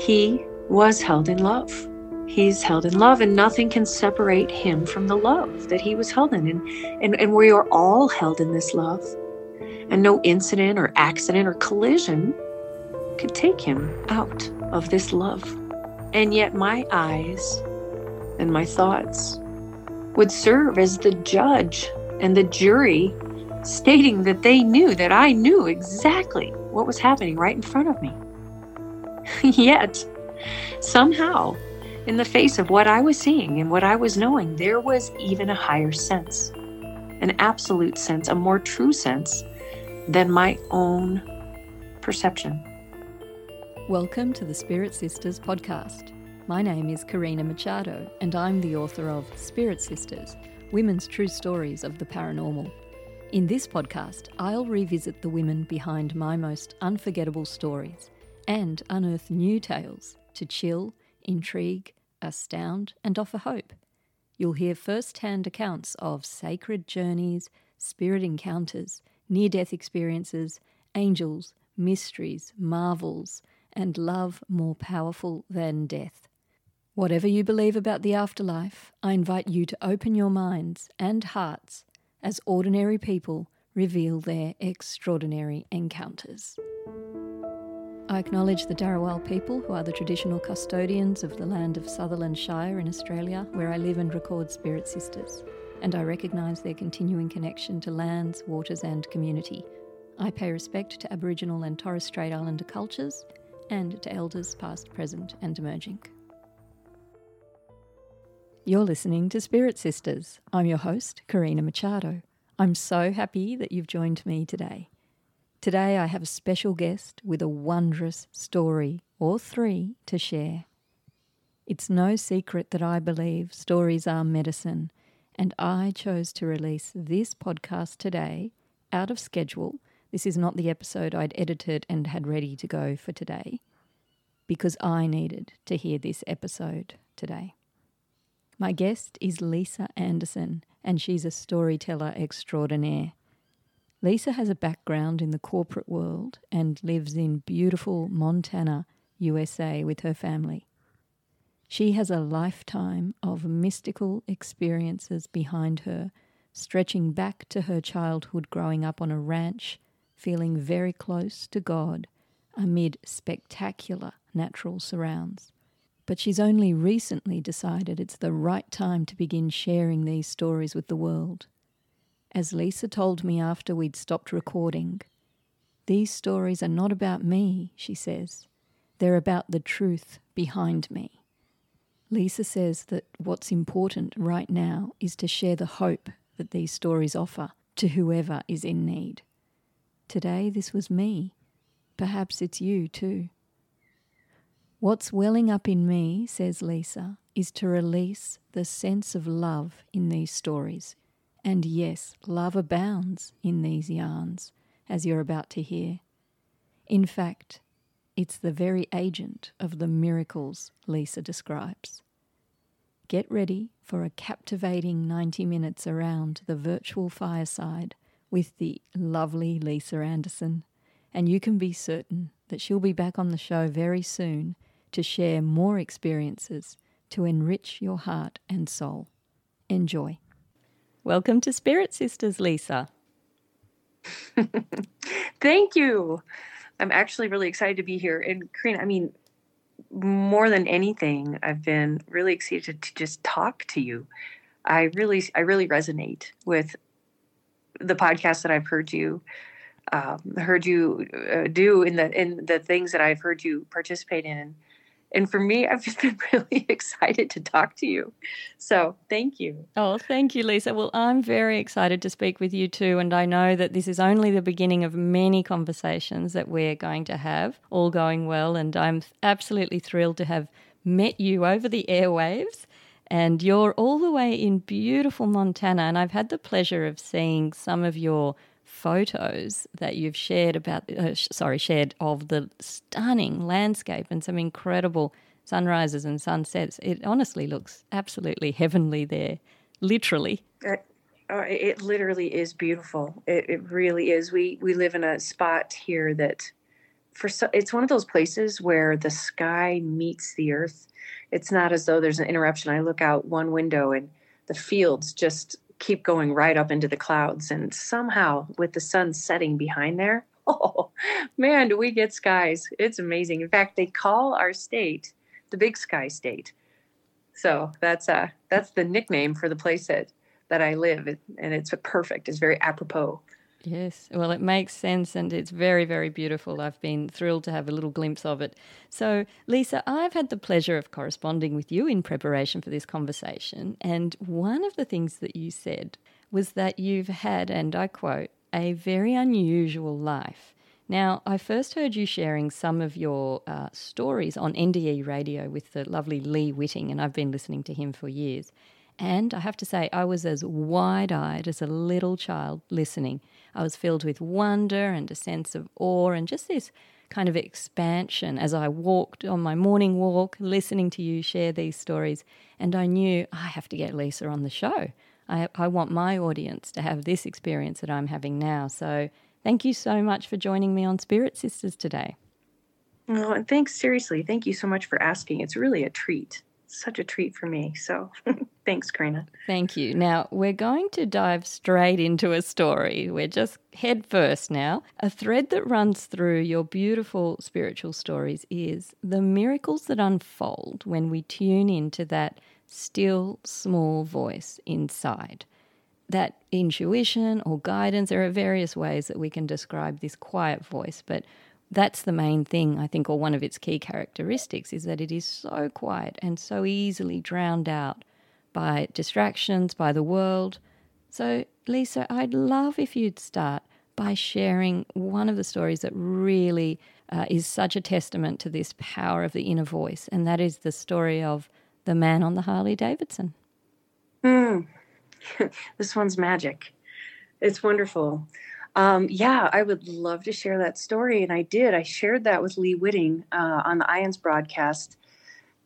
he was held in love. He's held in love, and nothing can separate him from the love that he was held in. And, and, and we are all held in this love. And no incident or accident or collision could take him out of this love. And yet, my eyes and my thoughts would serve as the judge and the jury, stating that they knew that I knew exactly what was happening right in front of me. Yet, somehow, in the face of what I was seeing and what I was knowing, there was even a higher sense, an absolute sense, a more true sense than my own perception. Welcome to the Spirit Sisters podcast. My name is Karina Machado, and I'm the author of Spirit Sisters Women's True Stories of the Paranormal. In this podcast, I'll revisit the women behind my most unforgettable stories and unearth new tales to chill, intrigue, astound, and offer hope. You'll hear first hand accounts of sacred journeys, spirit encounters, near death experiences, angels, mysteries, marvels, and love more powerful than death. Whatever you believe about the afterlife, I invite you to open your minds and hearts as ordinary people reveal their extraordinary encounters. I acknowledge the Darawal people, who are the traditional custodians of the land of Sutherland Shire in Australia, where I live and record Spirit Sisters, and I recognise their continuing connection to lands, waters, and community. I pay respect to Aboriginal and Torres Strait Islander cultures and to elders past, present, and emerging. You're listening to Spirit Sisters. I'm your host, Karina Machado. I'm so happy that you've joined me today. Today, I have a special guest with a wondrous story or three to share. It's no secret that I believe stories are medicine, and I chose to release this podcast today out of schedule. This is not the episode I'd edited and had ready to go for today, because I needed to hear this episode today. My guest is Lisa Anderson, and she's a storyteller extraordinaire. Lisa has a background in the corporate world and lives in beautiful Montana, USA, with her family. She has a lifetime of mystical experiences behind her, stretching back to her childhood growing up on a ranch, feeling very close to God amid spectacular natural surrounds. But she's only recently decided it's the right time to begin sharing these stories with the world. As Lisa told me after we'd stopped recording, these stories are not about me, she says. They're about the truth behind me. Lisa says that what's important right now is to share the hope that these stories offer to whoever is in need. Today, this was me. Perhaps it's you too. What's welling up in me, says Lisa, is to release the sense of love in these stories and yes, love abounds in these yarns, as you're about to hear. In fact, it's the very agent of the miracles Lisa describes. Get ready for a captivating 90 minutes around the virtual fireside with the lovely Lisa Anderson, and you can be certain that she'll be back on the show very soon to share more experiences to enrich your heart and soul. Enjoy. Welcome to Spirit Sisters, Lisa. Thank you. I'm actually really excited to be here. And Karina, I mean, more than anything, I've been really excited to just talk to you. I really, I really resonate with the podcast that I've heard you, um, heard you uh, do in the in the things that I've heard you participate in and for me, I've just been really excited to talk to you. So thank you. Oh, thank you, Lisa. Well, I'm very excited to speak with you too. And I know that this is only the beginning of many conversations that we're going to have, all going well. And I'm absolutely thrilled to have met you over the airwaves. And you're all the way in beautiful Montana. And I've had the pleasure of seeing some of your photos that you've shared about, uh, sorry, shared of the stunning landscape and some incredible sunrises and sunsets. It honestly looks absolutely heavenly there, literally. Uh, uh, it literally is beautiful. It, it really is. We we live in a spot here that for so, it's one of those places where the sky meets the earth. It's not as though there's an interruption. I look out one window and the fields just keep going right up into the clouds. And somehow, with the sun setting behind there, oh man, do we get skies? It's amazing. In fact, they call our state the Big Sky State. So that's uh that's the nickname for the place that that I live, and it's perfect. It's very apropos. Yes, well, it makes sense and it's very, very beautiful. I've been thrilled to have a little glimpse of it. So, Lisa, I've had the pleasure of corresponding with you in preparation for this conversation. And one of the things that you said was that you've had, and I quote, a very unusual life. Now, I first heard you sharing some of your uh, stories on NDE radio with the lovely Lee Witting, and I've been listening to him for years. And I have to say, I was as wide eyed as a little child listening. I was filled with wonder and a sense of awe and just this kind of expansion as I walked on my morning walk, listening to you share these stories. And I knew I have to get Lisa on the show. I, I want my audience to have this experience that I'm having now. So thank you so much for joining me on Spirit Sisters today. Oh, and thanks, seriously. Thank you so much for asking. It's really a treat such a treat for me. So thanks, Karina. Thank you. Now, we're going to dive straight into a story. We're just head first now. A thread that runs through your beautiful spiritual stories is the miracles that unfold when we tune into that still small voice inside. That intuition or guidance, there are various ways that we can describe this quiet voice, but that's the main thing, I think, or one of its key characteristics is that it is so quiet and so easily drowned out by distractions, by the world. So, Lisa, I'd love if you'd start by sharing one of the stories that really uh, is such a testament to this power of the inner voice, and that is the story of the man on the Harley Davidson. Mm. this one's magic. It's wonderful. Um, yeah, I would love to share that story. And I did. I shared that with Lee Witting uh, on the IANDS broadcast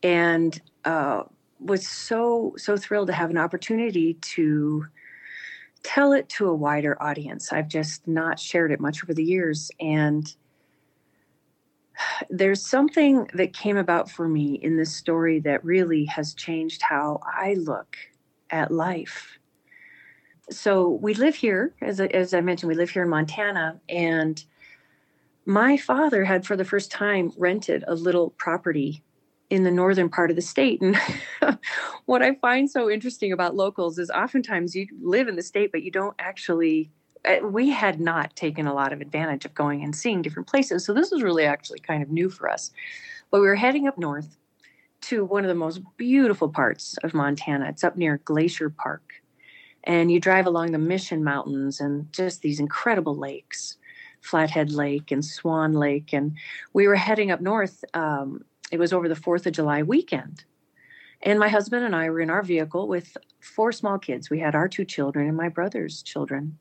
and uh, was so, so thrilled to have an opportunity to tell it to a wider audience. I've just not shared it much over the years. And there's something that came about for me in this story that really has changed how I look at life so we live here, as, as I mentioned, we live here in Montana. And my father had, for the first time, rented a little property in the northern part of the state. And what I find so interesting about locals is oftentimes you live in the state, but you don't actually. Eh, we had not taken a lot of advantage of going and seeing different places. So this was really actually kind of new for us. But we were heading up north to one of the most beautiful parts of Montana. It's up near Glacier Park and you drive along the Mission Mountains and just these incredible lakes, Flathead Lake and Swan Lake. And we were heading up north. Um, it was over the 4th of July weekend. And my husband and I were in our vehicle with four small kids. We had our two children and my brother's children.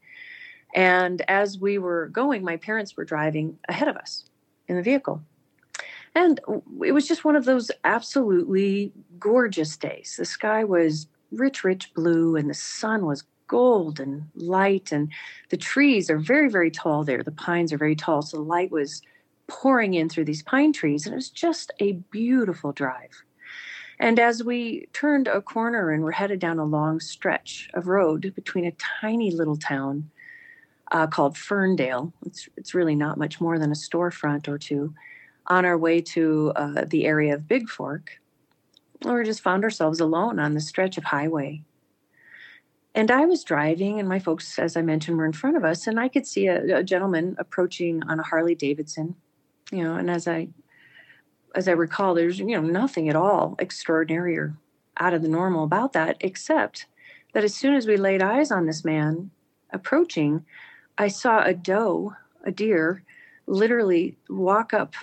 And as we were going, my parents were driving ahead of us in the vehicle. And it was just one of those absolutely gorgeous days. The sky was rich, rich blue, and the sun was gold and light. And the trees are very, very tall there. The pines are very tall. So the light was pouring in through these pine trees. And it was just a beautiful drive. And as we turned a corner and were headed down a long stretch of road between a tiny little town uh, called Ferndale, it's, it's really not much more than a storefront or two, on our way to uh, the area of Bigfork, we just found ourselves alone on the stretch of highway. And I was driving, and my folks, as I mentioned, were in front of us, and I could see a, a gentleman approaching on a Harley Davidson, you know. And as I, as I recall, there's you know nothing at all extraordinary or out of the normal about that, except that as soon as we laid eyes on this man approaching, I saw a doe, a deer, literally walk up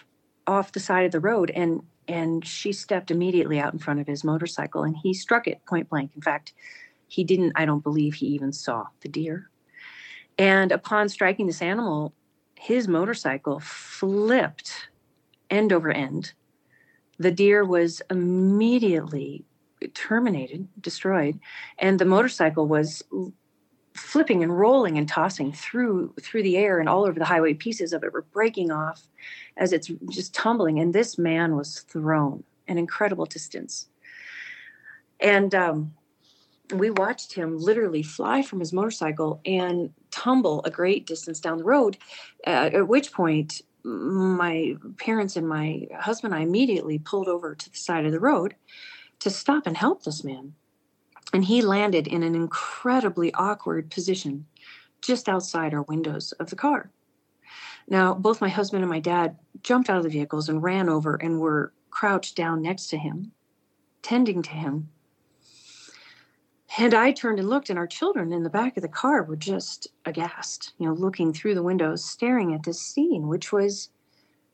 off the side of the road and and she stepped immediately out in front of his motorcycle and he struck it point blank. In fact, he didn't, I don't believe he even saw the deer. And upon striking this animal, his motorcycle flipped end over end. The deer was immediately terminated, destroyed, and the motorcycle was flipping and rolling and tossing through through the air and all over the highway pieces of it were breaking off as it's just tumbling. And this man was thrown an incredible distance. And um, we watched him literally fly from his motorcycle and tumble a great distance down the road uh, at which point my parents and my husband and i immediately pulled over to the side of the road to stop and help this man and he landed in an incredibly awkward position just outside our windows of the car. Now, both my husband and my dad jumped out of the vehicles and ran over and were crouched down next to him, tending to him. And I turned and looked, and our children in the back of the car were just aghast, you know, looking through the windows, staring at this scene, which was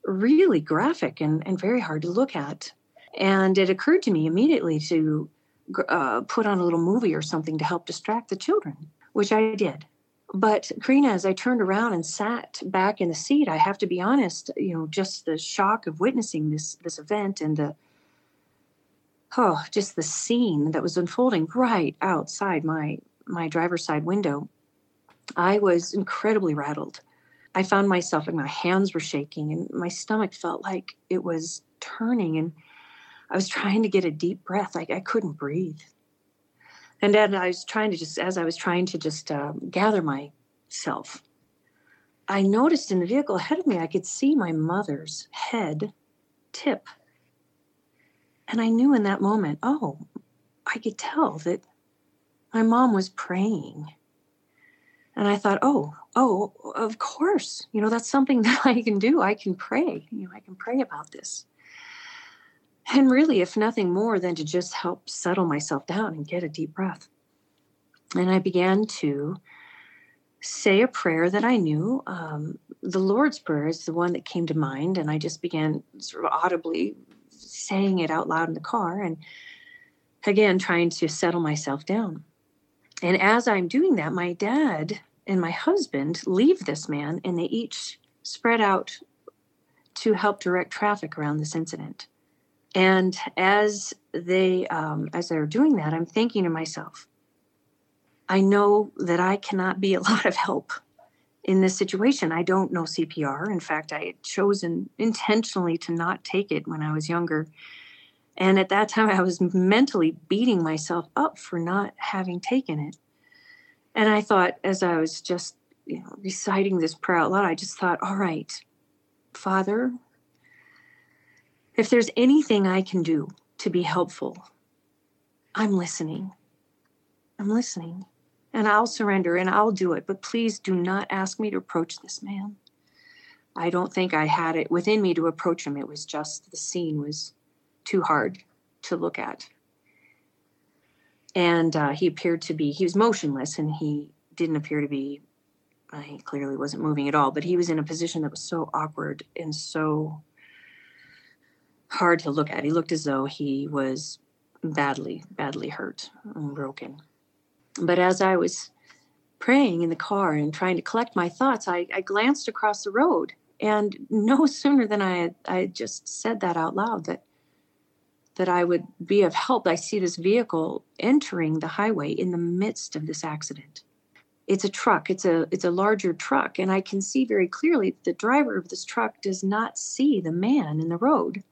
really graphic and, and very hard to look at. And it occurred to me immediately to uh, put on a little movie or something to help distract the children, which I did. But Karina, as I turned around and sat back in the seat, I have to be honest, you know, just the shock of witnessing this this event and the oh, just the scene that was unfolding right outside my my driver's side window. I was incredibly rattled. I found myself and my hands were shaking and my stomach felt like it was turning and I was trying to get a deep breath. Like I couldn't breathe. And then I was trying to just, as I was trying to just um, gather myself, I noticed in the vehicle ahead of me, I could see my mother's head tip. And I knew in that moment, oh, I could tell that my mom was praying. And I thought, oh, oh, of course, you know, that's something that I can do. I can pray. You know, I can pray about this and really, if nothing more than to just help settle myself down and get a deep breath. And I began to say a prayer that I knew. Um, the Lord's Prayer is the one that came to mind, and I just began sort of audibly saying it out loud in the car and again trying to settle myself down. And as I'm doing that, my dad and my husband leave this man and they each spread out to help direct traffic around this incident. And as they um, as they're doing that, I'm thinking to myself, I know that I cannot be a lot of help in this situation. I don't know CPR. In fact, I had chosen intentionally to not take it when I was younger. And at that time, I was mentally beating myself up for not having taken it. And I thought, as I was just you know, reciting this prayer out loud, I just thought, all right, Father, if there's anything I can do to be helpful, I'm listening. I'm listening. And I'll surrender and I'll do it. But please do not ask me to approach this man. I don't think I had it within me to approach him. It was just the scene was too hard to look at. And uh, he appeared to be, he was motionless and he didn't appear to be, uh, he clearly wasn't moving at all, but he was in a position that was so awkward and so hard to look at. He looked as though he was badly, badly hurt and broken. But as I was praying in the car and trying to collect my thoughts, I, I glanced across the road. And no sooner than I had, I just said that out loud that that I would be of help, I see this vehicle entering the highway in the midst of this accident. It's a truck. It's a it's a larger truck, and I can see very clearly that the driver of this truck does not see the man in the road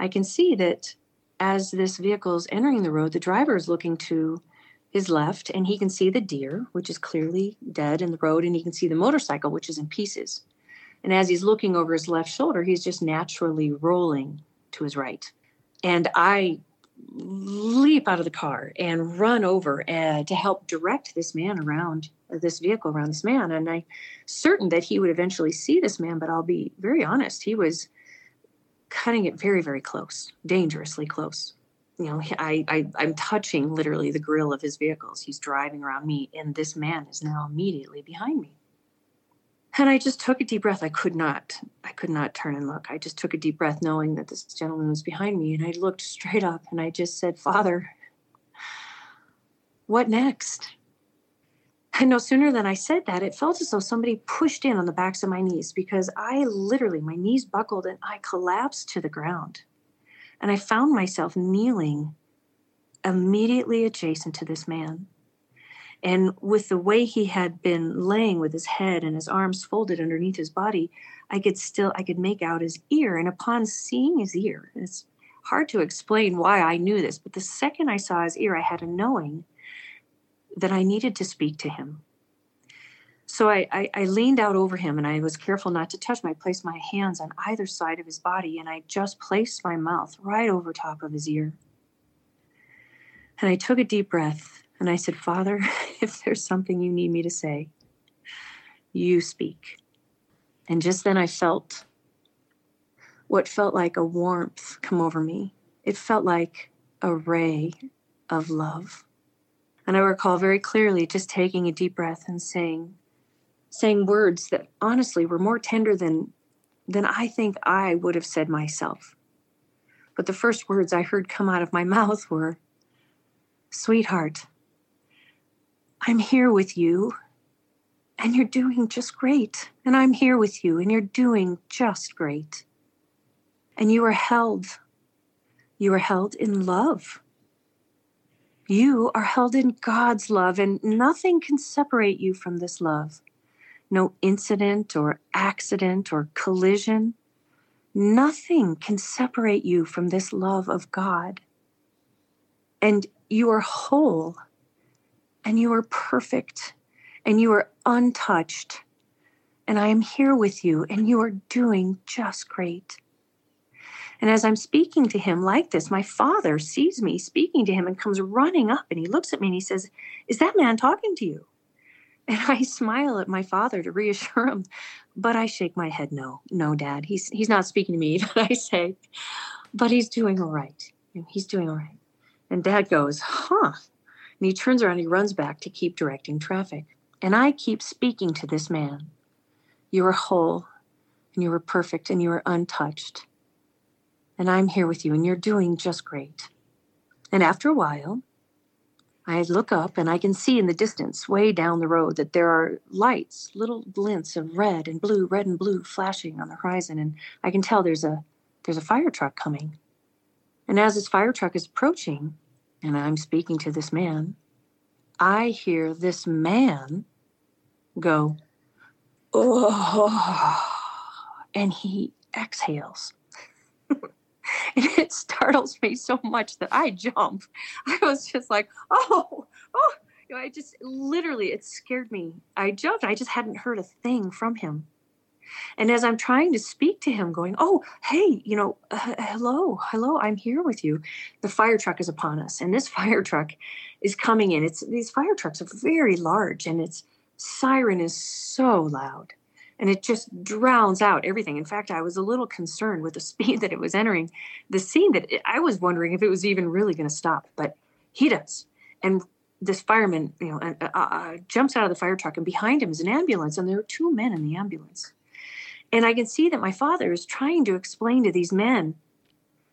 I can see that as this vehicle is entering the road, the driver is looking to his left and he can see the deer, which is clearly dead in the road, and he can see the motorcycle, which is in pieces. And as he's looking over his left shoulder, he's just naturally rolling to his right. And I leap out of the car and run over uh, to help direct this man around uh, this vehicle around this man. And I'm certain that he would eventually see this man, but I'll be very honest, he was cutting it very, very close, dangerously close. You know, I, I I'm touching literally the grill of his vehicles. He's driving around me, and this man is now immediately behind me. And I just took a deep breath. I could not, I could not turn and look. I just took a deep breath, knowing that this gentleman was behind me. And I looked straight up and I just said, Father, what next? And no sooner than I said that, it felt as though somebody pushed in on the backs of my knees because I literally, my knees buckled and I collapsed to the ground. And I found myself kneeling immediately adjacent to this man. And with the way he had been laying with his head and his arms folded underneath his body, I could still I could make out his ear. And upon seeing his ear, it's hard to explain why I knew this, but the second I saw his ear, I had a knowing that I needed to speak to him. So I, I, I, leaned out over him and I was careful not to touch him. I placed my hands on either side of his body and I just placed my mouth right over top of his ear. And I took a deep breath and I said, Father, if there's something you need me to say, you speak. And just then I felt what felt like a warmth come over me. It felt like a ray of love. And I recall very clearly just taking a deep breath and saying, saying words that honestly were more tender than than I think I would have said myself. But the first words I heard come out of my mouth were, Sweetheart, I'm here with you, and you're doing just great. And I'm here with you, and you're doing just great. And you are held. You are held in love. You are held in God's love, and nothing can separate you from this love no incident or accident or collision. Nothing can separate you from this love of God. And you are whole, and you are perfect, and you are untouched. And I am here with you, and you are doing just great. And as I'm speaking to him like this, my father sees me speaking to him and comes running up and he looks at me and he says, Is that man talking to you? And I smile at my father to reassure him, but I shake my head no. No, dad. He's he's not speaking to me, I say, but he's doing all right. He's doing all right. And dad goes, "Huh." And he turns around, he runs back to keep directing traffic. And I keep speaking to this man. You are whole, and you are perfect, and you are untouched. And I'm here with you, and you're doing just great. And after a while, I look up and I can see in the distance, way down the road, that there are lights, little glints of red and blue, red and blue flashing on the horizon, and I can tell there's a there's a fire truck coming. And as this fire truck is approaching, and I'm speaking to this man, I hear this man go, oh, and he exhales. And it startles me so much that I jump. I was just like, oh, oh. You know, I just literally, it scared me. I jumped. I just hadn't heard a thing from him. And as I'm trying to speak to him, going, oh, hey, you know, uh, hello, hello, I'm here with you. The fire truck is upon us. And this fire truck is coming in. It's these fire trucks are very large and its siren is so loud and it just drowns out everything. In fact, I was a little concerned with the speed that it was entering the scene that it, I was wondering if it was even really going to stop, but he does. And this fireman, you know, uh, uh, uh, jumps out of the fire truck, and behind him is an ambulance, and there are two men in the ambulance. And I can see that my father is trying to explain to these men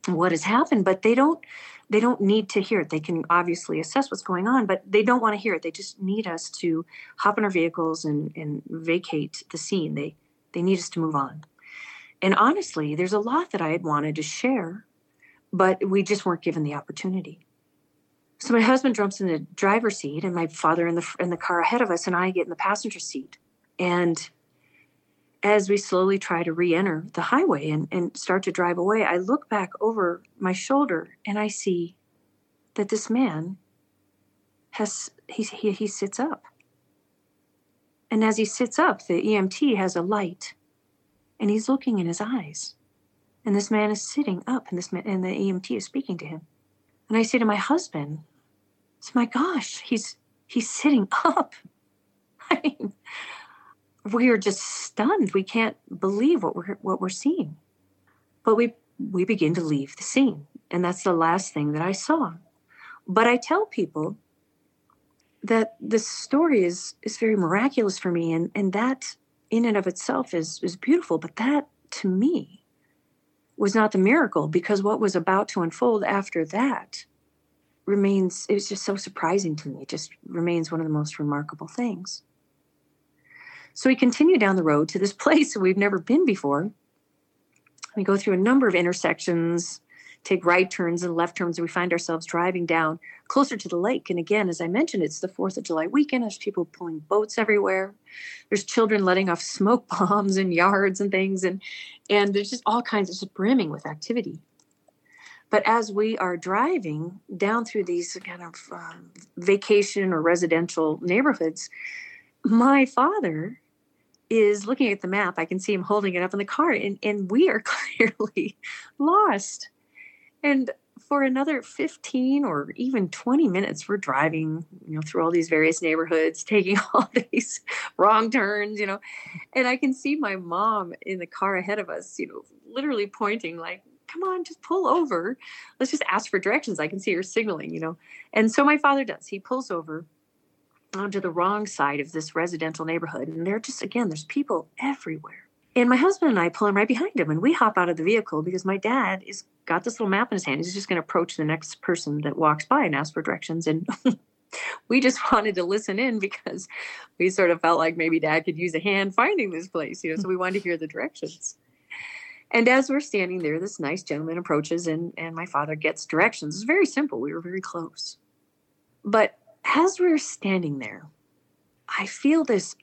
what has happened, but they don't they don't need to hear it. They can obviously assess what's going on, but they don't want to hear it. They just need us to hop in our vehicles and, and vacate the scene. They they need us to move on. And honestly, there's a lot that I had wanted to share, but we just weren't given the opportunity. So my husband jumps in the driver's seat, and my father in the in the car ahead of us, and I get in the passenger seat. And as we slowly try to re-enter the highway and, and start to drive away, I look back over my shoulder and I see that this man has he, he, he sits up. And as he sits up, the EMT has a light and he's looking in his eyes. And this man is sitting up and this man, and the EMT is speaking to him. And I say to my husband, "It's my gosh, he's he's sitting up." I mean, we are just stunned. We can't believe what we're what we're seeing. But we we begin to leave the scene, and that's the last thing that I saw. But I tell people that this story is is very miraculous for me, and and that in and of itself is is beautiful. But that to me was not the miracle because what was about to unfold after that remains it was just so surprising to me it just remains one of the most remarkable things so we continue down the road to this place we've never been before. We go through a number of intersections take right turns and left turns, and we find ourselves driving down closer to the lake. And again, as I mentioned, it's the 4th of July weekend. There's people pulling boats everywhere. There's children letting off smoke bombs in yards and things. And, and there's just all kinds of just brimming with activity. But as we are driving down through these kind of um, vacation or residential neighborhoods, my father is looking at the map. I can see him holding it up in the car, and, and we are clearly lost. And for another 15 or even 20 minutes, we're driving, you know, through all these various neighborhoods, taking all these wrong turns, you know. And I can see my mom in the car ahead of us, you know, literally pointing like, come on, just pull over. Let's just ask for directions. I can see her signaling, you know. And so my father does. He pulls over onto the wrong side of this residential neighborhood. And there just, again, there's people everywhere. And my husband and I pull him right behind him and we hop out of the vehicle because my dad is got this little map in his hand. He's just going to approach the next person that walks by and ask for directions. And we just wanted to listen in because we sort of felt like maybe dad could use a hand finding this place, you know, so we wanted to hear the directions. And as we're standing there, this nice gentleman approaches and, and my father gets directions. It's very simple. We were very close. But as we're standing there, I feel this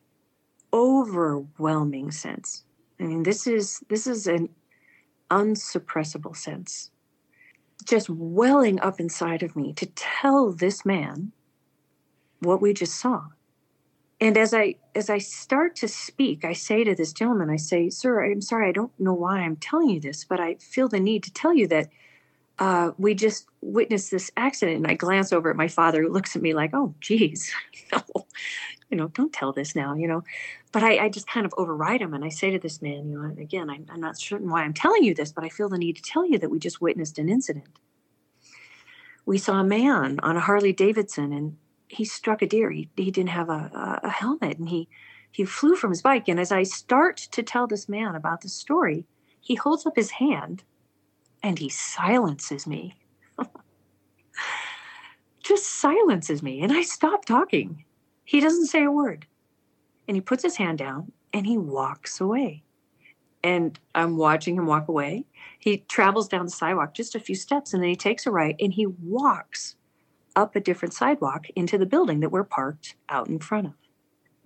overwhelming sense. I mean, this is this is an unsuppressible sense just welling up inside of me to tell this man what we just saw and as i as i start to speak i say to this gentleman i say sir i'm sorry i don't know why i'm telling you this but i feel the need to tell you that uh, we just witnessed this accident and i glance over at my father who looks at me like oh geez no you know don't tell this now you know but I, I just kind of override him and i say to this man you know again I, i'm not certain why i'm telling you this but i feel the need to tell you that we just witnessed an incident we saw a man on a harley davidson and he struck a deer. He, he didn't have a, a helmet and he, he flew from his bike. And as I start to tell this man about the story, he holds up his hand and he silences me. Just silences me. And I stop talking. He doesn't say a word. And he puts his hand down and he walks away. And I'm watching him walk away. He travels down the sidewalk just a few steps and then he takes a right and he walks up a different sidewalk into the building that we're parked out in front of.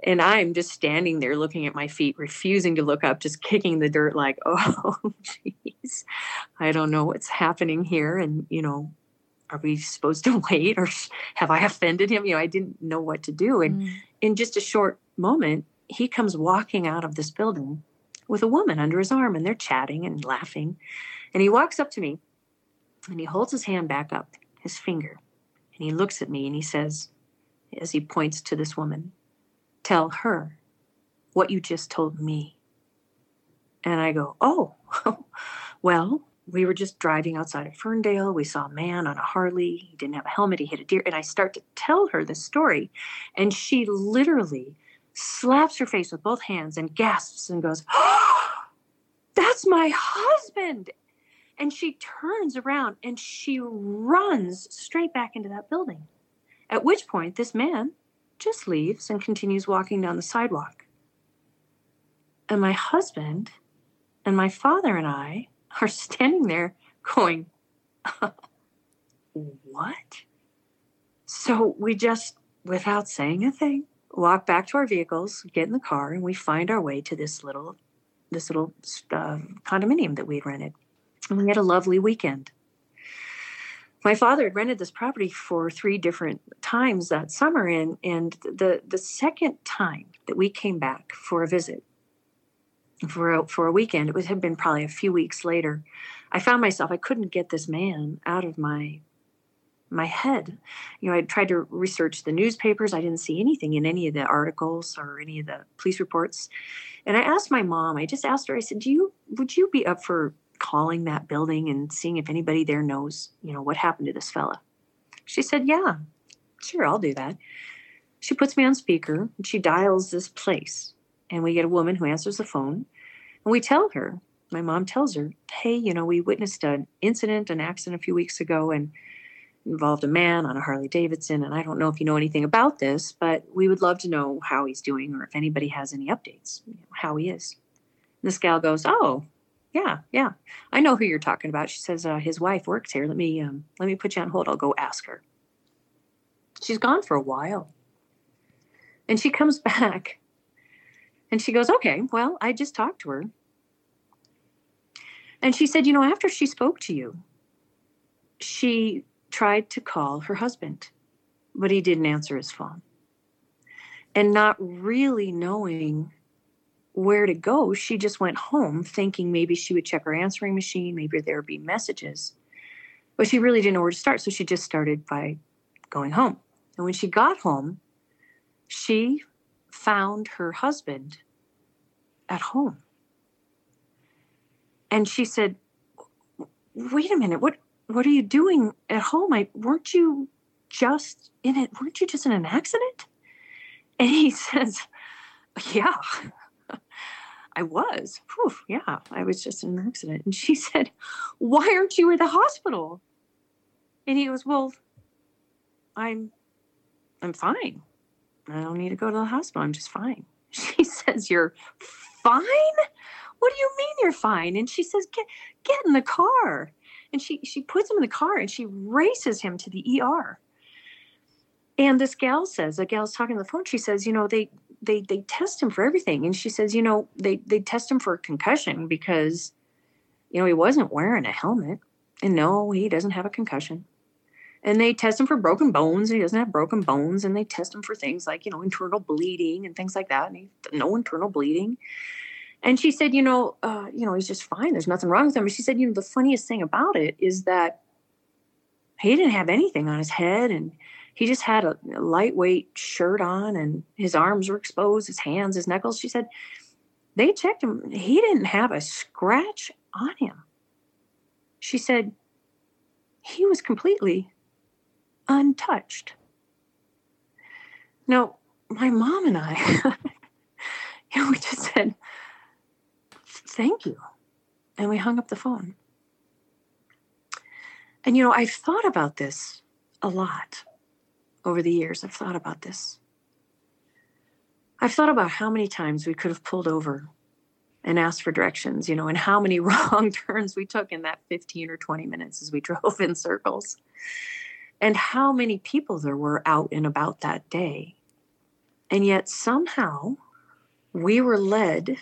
And I'm just standing there looking at my feet, refusing to look up, just kicking the dirt like, oh, jeez, I don't know what's happening here. And, you know, are we supposed to wait or have I offended him? You know, I didn't know what to do. And mm. in just a short moment, he comes walking out of this building with a woman under his arm and they're chatting and laughing. And he walks up to me and he holds his hand back up, his finger, and he looks at me and he says, as he points to this woman, Tell her what you just told me. And I go, Oh, well, we were just driving outside of Ferndale. We saw a man on a Harley. He didn't have a helmet. He hit a deer. And I start to tell her the story. And she literally slaps her face with both hands and gasps and goes, oh, That's my husband. And she turns around and she runs straight back into that building. At which point, this man just leaves and continues walking down the sidewalk. And my husband and my father and I are standing there going, What? So we just, without saying a thing, walk back to our vehicles, get in the car, and we find our way to this little, this little uh, condominium that we'd rented. And we had a lovely weekend. My father had rented this property for three different times that summer, and, and the, the second time that we came back for a visit, for a, for a weekend, it was, had been probably a few weeks later, I found myself, I couldn't get this man out of my my head. You know, I tried to research the newspapers. I didn't see anything in any of the articles or any of the police reports. And I asked my mom, I just asked her, I said, Do you would you be up for calling that building and seeing if anybody there knows, you know, what happened to this fella. She said, Yeah, sure, I'll do that. She puts me on speaker and she dials this place. And we get a woman who answers the phone. And we tell her, my mom tells her, Hey, you know, we witnessed an incident, an accident a few weeks ago, and involved a man on a Harley Davidson. And I don't know if you know anything about this, but we would love to know how he's doing or if anybody has any updates, you know, how he is. And this gal goes, Oh, yeah, yeah. I know who you're talking about. She says uh, his wife works here. Let me um, let me put you on hold. I'll go ask her. She's gone for a while, and she comes back, and she goes, "Okay, well, I just talked to her." And she said, "You know, after she spoke to you, she tried to call her husband, but he didn't answer his phone." And not really knowing where to go, she just went home thinking maybe she would check her answering machine, maybe there would be messages. But she really didn't know where to start. So she just started by going home. And when she got home, she found her husband at home. And she said, Wait a minute, what what are you doing at home? I weren't you just in it weren't you just in an accident? And he says, Yeah. I was. Whew, yeah, I was just in an accident. And she said, Why aren't you at the hospital? And he goes, Well, I'm I'm fine. I don't need to go to the hospital. I'm just fine. She says, You're fine? What do you mean you're fine? And she says, Get get in the car. And she she puts him in the car and she races him to the ER. And this gal says, a gal's talking on the phone, she says, you know, they they they test him for everything. And she says you know they they test him for a concussion because you know he wasn't wearing a helmet. And no he doesn't have a concussion. And they test him for broken bones he doesn't have broken bones. And they test him for things like you know internal bleeding and things like that. And he no internal bleeding. And she said you know uh, you know he's just fine. There's nothing wrong with him. And she said you know the funniest thing about it is that he didn't have anything on his head. And he just had a, lightweight shirt on and his arms were exposed, his hands, his knuckles. She said, they checked him. He didn't have a scratch on him. She said, he was completely untouched. Now, my mom and I, you know, we just said, thank you. And we hung up the phone. And, you know, I've thought about this a lot over the years. I've thought about this. I've thought about how many times we could have pulled over and asked for directions, you know, and how many wrong turns we took in that 15 or 20 minutes as we drove in circles, and how many people there were out and about that day. And yet somehow we were led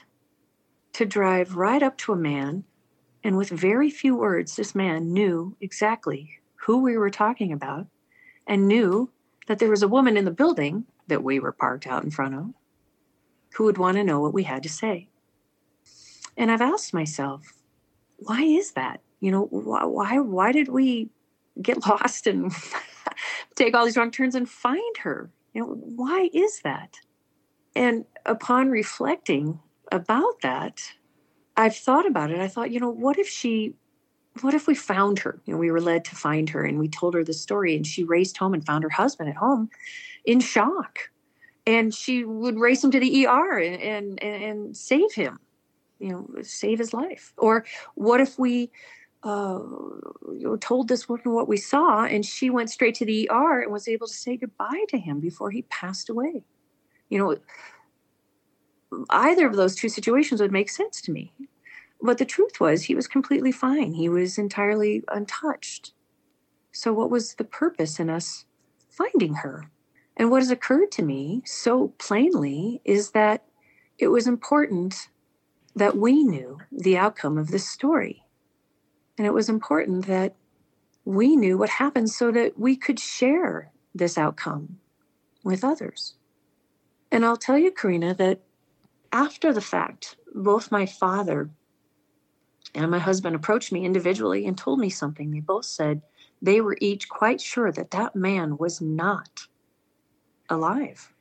to drive right up to a man, and with very few words, this man knew exactly who we were talking about and knew that there was a woman in the building that we were parked out in front of who would want to know what we had to say. And I've asked myself, why is that? You know, why why, why did we get lost and take all these wrong turns and find her? You know, why is that? And upon reflecting about that, I've thought about it. I thought, you know, what if she what if we found her? You know, we were led to find her and we told her the story and she raced home and found her husband at home in shock. And she would race him to the ER and, and, and save him, you know, save his life. Or what if we uh, you know, told this woman what we saw and she went straight to the ER and was able to say goodbye to him before he passed away? You know, either of those two situations would make sense to me. But the truth was, he was completely fine. He was entirely untouched. So, what was the purpose in us finding her? And what has occurred to me so plainly is that it was important that we knew the outcome of this story. And it was important that we knew what happened so that we could share this outcome with others. And I'll tell you, Karina, that after the fact, both my father and my husband approached me individually and told me something. They both said they were each quite sure that that man was not alive.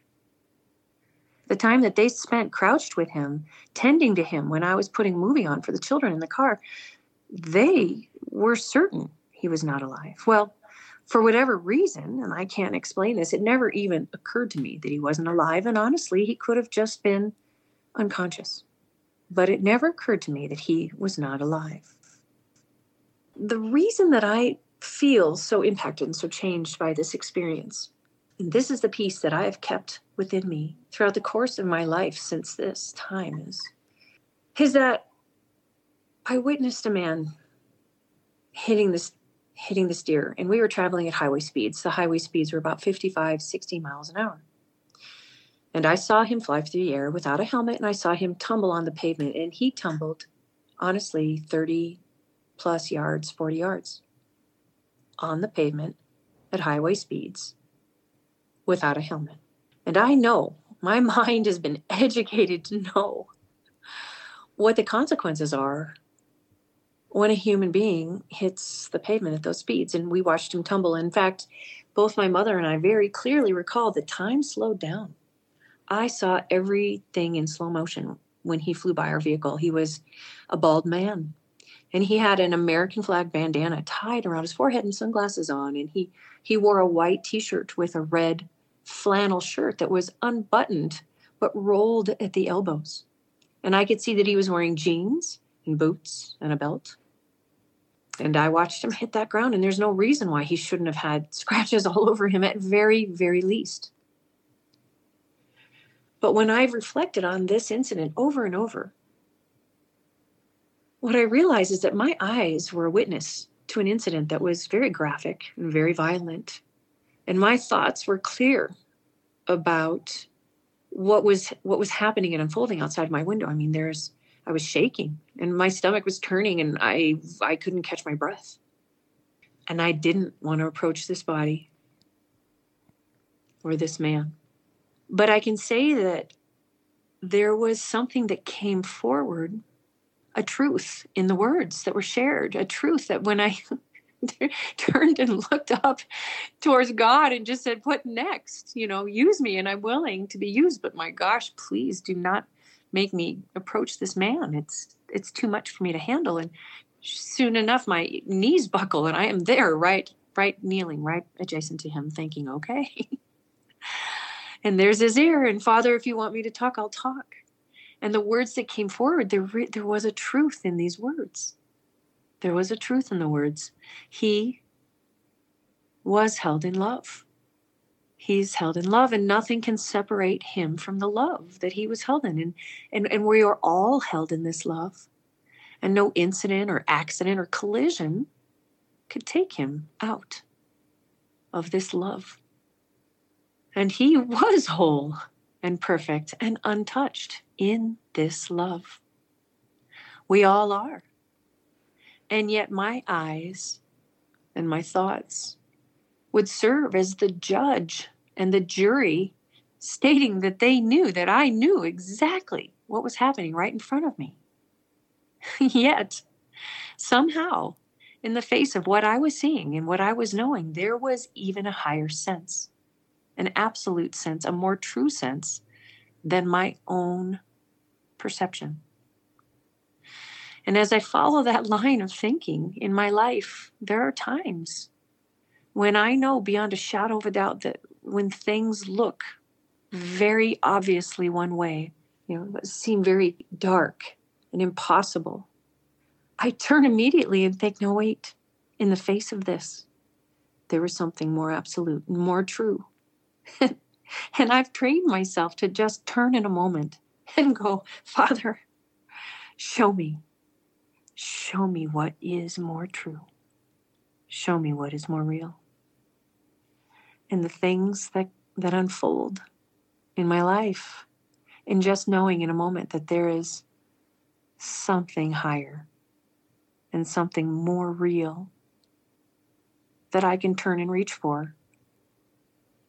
The time that they spent crouched with him, tending to him when I was putting movie on for the children in the car, they were certain he was not alive. Well, for whatever reason, and I can't explain this, it never even occurred to me that he wasn't alive. And honestly, he could have just been unconscious but it never occurred to me that he was not alive. The reason that I feel so impacted and so changed by this experience, and this is the piece that I have kept within me throughout the course of my life since this time is, is that I witnessed a man hitting this hitting this deer and we were traveling at highway speeds. The highway speeds were about 55, 60 miles an hour. And I saw him fly through the air without a helmet and I saw him tumble on the pavement and he tumbled honestly 30 plus yards, 40 yards on the pavement at highway speeds without a helmet. And I know my mind has been educated to know what the consequences are when a human being hits the pavement at those speeds. And we watched him tumble. In fact, both my mother and I very clearly recall the time slowed down. I saw everything in slow motion when he flew by our vehicle. He was a bald man and he had an American flag bandana tied around his forehead and sunglasses on. And he, he wore a white t shirt with a red flannel shirt that was unbuttoned but rolled at the elbows. And I could see that he was wearing jeans and boots and a belt. And I watched him hit that ground, and there's no reason why he shouldn't have had scratches all over him at very, very least. But when I've reflected on this incident over and over, what I realize is that my eyes were a witness to an incident that was very graphic and very violent. And my thoughts were clear about what was what was happening and unfolding outside my window. I mean, there's I was shaking and my stomach was turning and I I couldn't catch my breath. And I didn't want to approach this body or this man. But I can say that there was something that came forward a truth in the words that were shared, a truth that when I turned and looked up towards God and just said, What next? You know, use me and I'm willing to be used, but my gosh, please do not make me approach this man. It's it's too much for me to handle. And soon enough my knees buckle and I am there, right, right kneeling, right adjacent to him, thinking, okay. and there's his ear, and Father, if you want me to talk, I'll talk. And the words that came forward there re- there was a truth in these words. There was a truth in the words. He was held in love. He's held in love and nothing can separate him from the love that he was held in. And and, and we are all held in this love. And no incident or accident or collision could take him out of this love and he was whole and perfect and untouched in this love. We all are. And yet, my eyes and my thoughts would serve as the judge and the jury, stating that they knew that I knew exactly what was happening right in front of me. yet, somehow, in the face of what I was seeing and what I was knowing, there was even a higher sense an absolute sense, a more true sense than my own perception. And as I follow that line of thinking in my life, there are times when I know beyond a shadow of a doubt that when things look very obviously one way, you know, seem very dark and impossible, I turn immediately and think, no, wait, in the face of this, there is something more absolute, and more true. and I've trained myself to just turn in a moment and go, Father, show me. Show me what is more true. Show me what is more real. And the things that, that unfold in my life, and just knowing in a moment that there is something higher and something more real that I can turn and reach for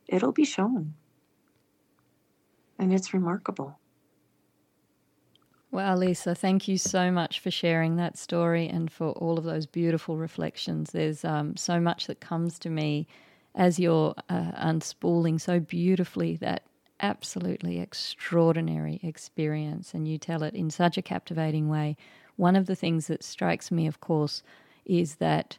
it'll be shown. And it's remarkable. Wow, Lisa, thank you so much for sharing that story and for all of those beautiful reflections. There's um, so much that comes to me as you're uh, unspooling so beautifully that absolutely extraordinary experience, and you tell it in such a captivating way. One of the things that strikes me, of course, is that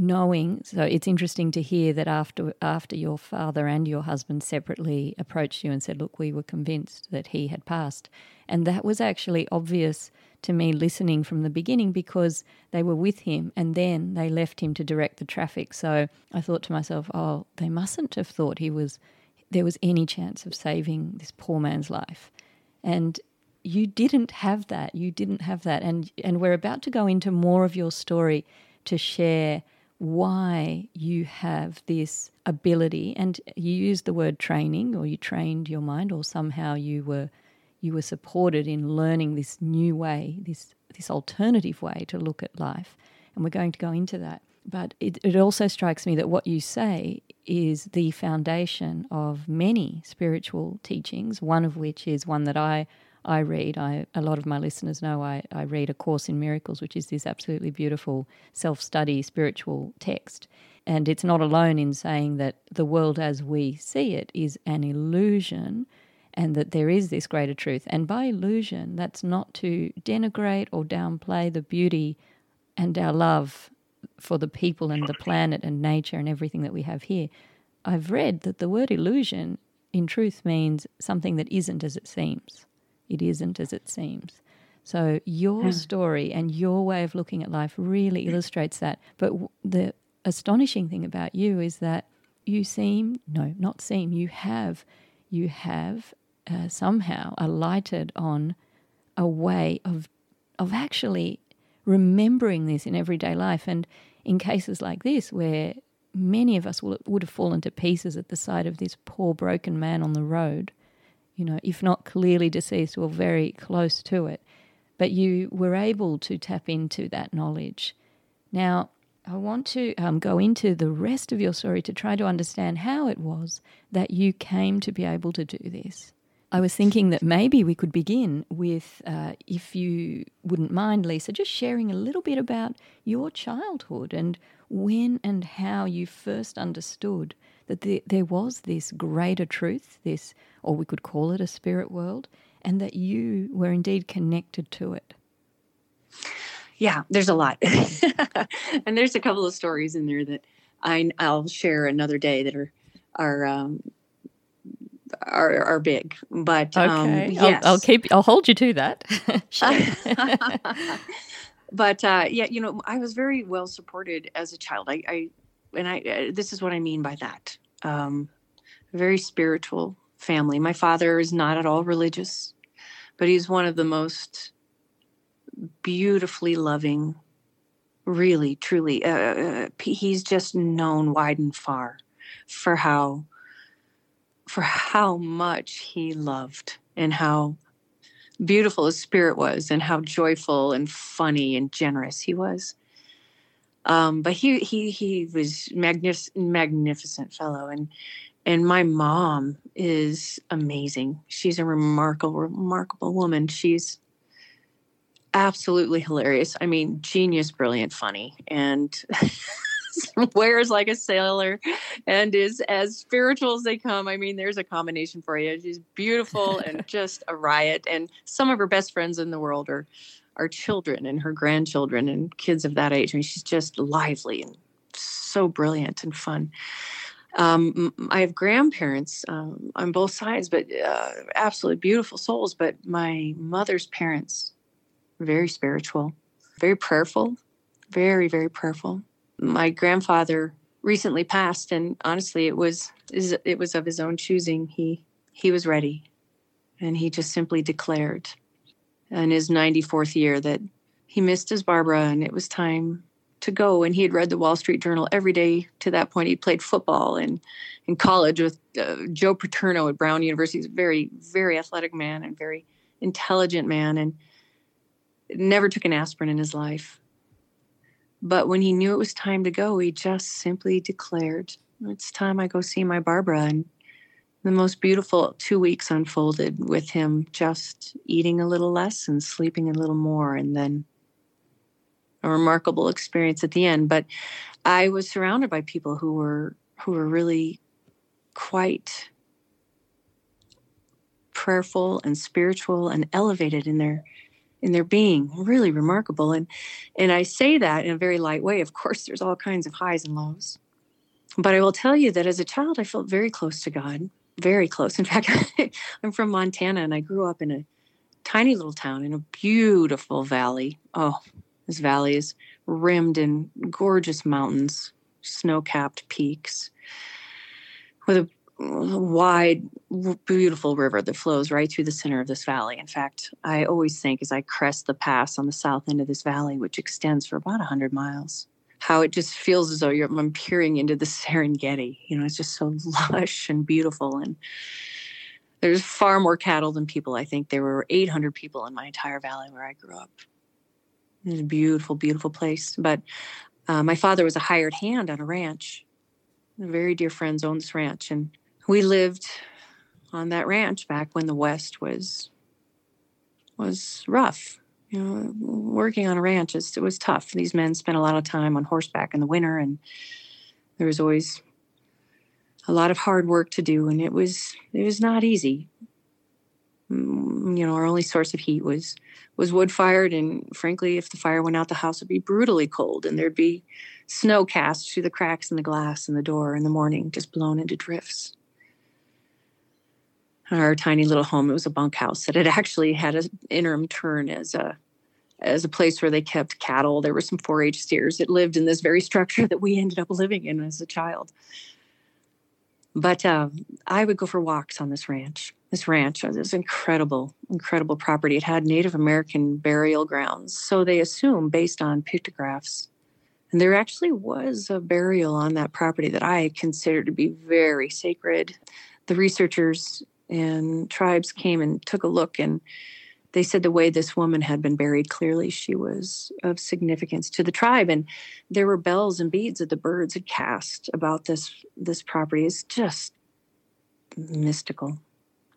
knowing so it's interesting to hear that after after your father and your husband separately approached you and said look we were convinced that he had passed and that was actually obvious to me listening from the beginning because they were with him and then they left him to direct the traffic so i thought to myself oh they mustn't have thought he was there was any chance of saving this poor man's life and you didn't have that. You didn't have that. And, and we're about to go into more of your story to share why you have this ability. And you used the word training, or you trained your mind, or somehow you were you were supported in learning this new way, this this alternative way to look at life. And we're going to go into that. But it, it also strikes me that what you say is the foundation of many spiritual teachings, one of which is one that I I read. I, a lot of my listeners know I, I read A Course in Miracles, which is this absolutely beautiful self study spiritual text. And it's not alone in saying that the world as we see it is an illusion and that there is this greater truth. And by illusion, that's not to denigrate or downplay the beauty and our love for the people and the planet and nature and everything that we have here. I've read that the word illusion in truth means something that isn't as it seems. It isn't as it seems. So your yeah. story and your way of looking at life really illustrates that. But the astonishing thing about you is that you seem, no, not seem, you have, you have uh, somehow alighted on a way of of actually remembering this in everyday life. And in cases like this, where many of us will, would have fallen to pieces at the sight of this poor broken man on the road, you know, if not clearly deceased or very close to it, but you were able to tap into that knowledge. Now, I want to um, go into the rest of your story to try to understand how it was that you came to be able to do this. I was thinking that maybe we could begin with, uh, if you wouldn't mind, Lisa, just sharing a little bit about your childhood and when and how you first understood that the, there was this greater truth, this, or we could call it a spirit world, and that you were indeed connected to it. Yeah, there's a lot. and there's a couple of stories in there that I, I'll share another day that are, are, um, are are big. But um, okay, um, yes. I'll, I'll, keep. I'll hold you to that. but uh, yeah, you know, I was very well supported as a child. I, I and I. Uh, this is what I mean by that. Um, very spiritual family. My father is not at all religious, but he's one of the most beautifully loving. Really, truly, uh, uh he's just known wide and far for how for how much he loved and how beautiful his spirit was and how joyful and funny and generous he was. Um, but he he he was magnific- magnificent fellow and and my mom is amazing. She's a remarkable remarkable woman. She's absolutely hilarious. I mean, genius, brilliant, funny, and wears like a sailor and is as spiritual as they come. I mean, there's a combination for you. She's beautiful and just a riot. And some of her best friends in the world are are children and her grandchildren and kids of that age. I mean, she's just lively and so brilliant and fun. Um, I have grandparents um, on both sides, but uh, absolutely beautiful souls. But my mother's parents, very spiritual, very prayerful, very, very prayerful my grandfather recently passed and honestly it was it was of his own choosing he he was ready and he just simply declared in his 94th year that he missed his barbara and it was time to go and he had read the wall street journal every day to that point he played football in in college with uh, joe paterno at brown university he's a very very athletic man and very intelligent man and never took an aspirin in his life but when he knew it was time to go, he just simply declared, It's time I go see my Barbara. And the most beautiful two weeks unfolded with him just eating a little less and sleeping a little more. And then a remarkable experience at the end. But I was surrounded by people who were who were really quite prayerful and spiritual and elevated in their in their being really remarkable. And and i say that in a very light way. Of course there's all kinds of highs and lows. But i will tell you that as a child i felt very close to god very close. In fact i'm from montana and i grew up in a tiny little town in a beautiful valley. Oh this valley is rimmed in gorgeous mountains snow-capped peaks with a wide, beautiful river that flows right through the center of this valley. In fact, I always think as I crest the pass on the south end of this valley, which extends for about 100 miles, how it just feels as though I'm peering into the Serengeti. You know, it's just so lush and beautiful. And there's far more cattle than people. I think there were 800 people in my entire valley where I grew up. It's a beautiful, beautiful place. But uh, my father was a hired hand on a ranch. Very dear friends owned this ranch, and we lived on that ranch back when the West was was rough. You know, working on a ranch is, it was tough. These men spent a lot of time on horseback in the winter, and there was always a lot of hard work to do, and it was it was not easy. Mm, you know, our only source of heat was was wood fired, and frankly, if the fire went out, the house would be brutally cold, and there'd be snow cast through the cracks in the glass in the door in the morning, just blown into drifts our tiny little home. It was a bunkhouse that had actually had an interim turn as a as a place where they kept cattle. There were some 4-H steers that lived in this very structure that we ended up living in as a child. But uh, I would go for walks on this ranch. This ranch this incredible, incredible property. It had Native American burial grounds, so they assume based on pictographs. And there actually was a burial on that property that I consider to be very sacred. The researchers and tribes came and took a look and they said the way this woman had been buried clearly she was of significance to the tribe and there were bells and beads that the birds had cast about this this property it's just mystical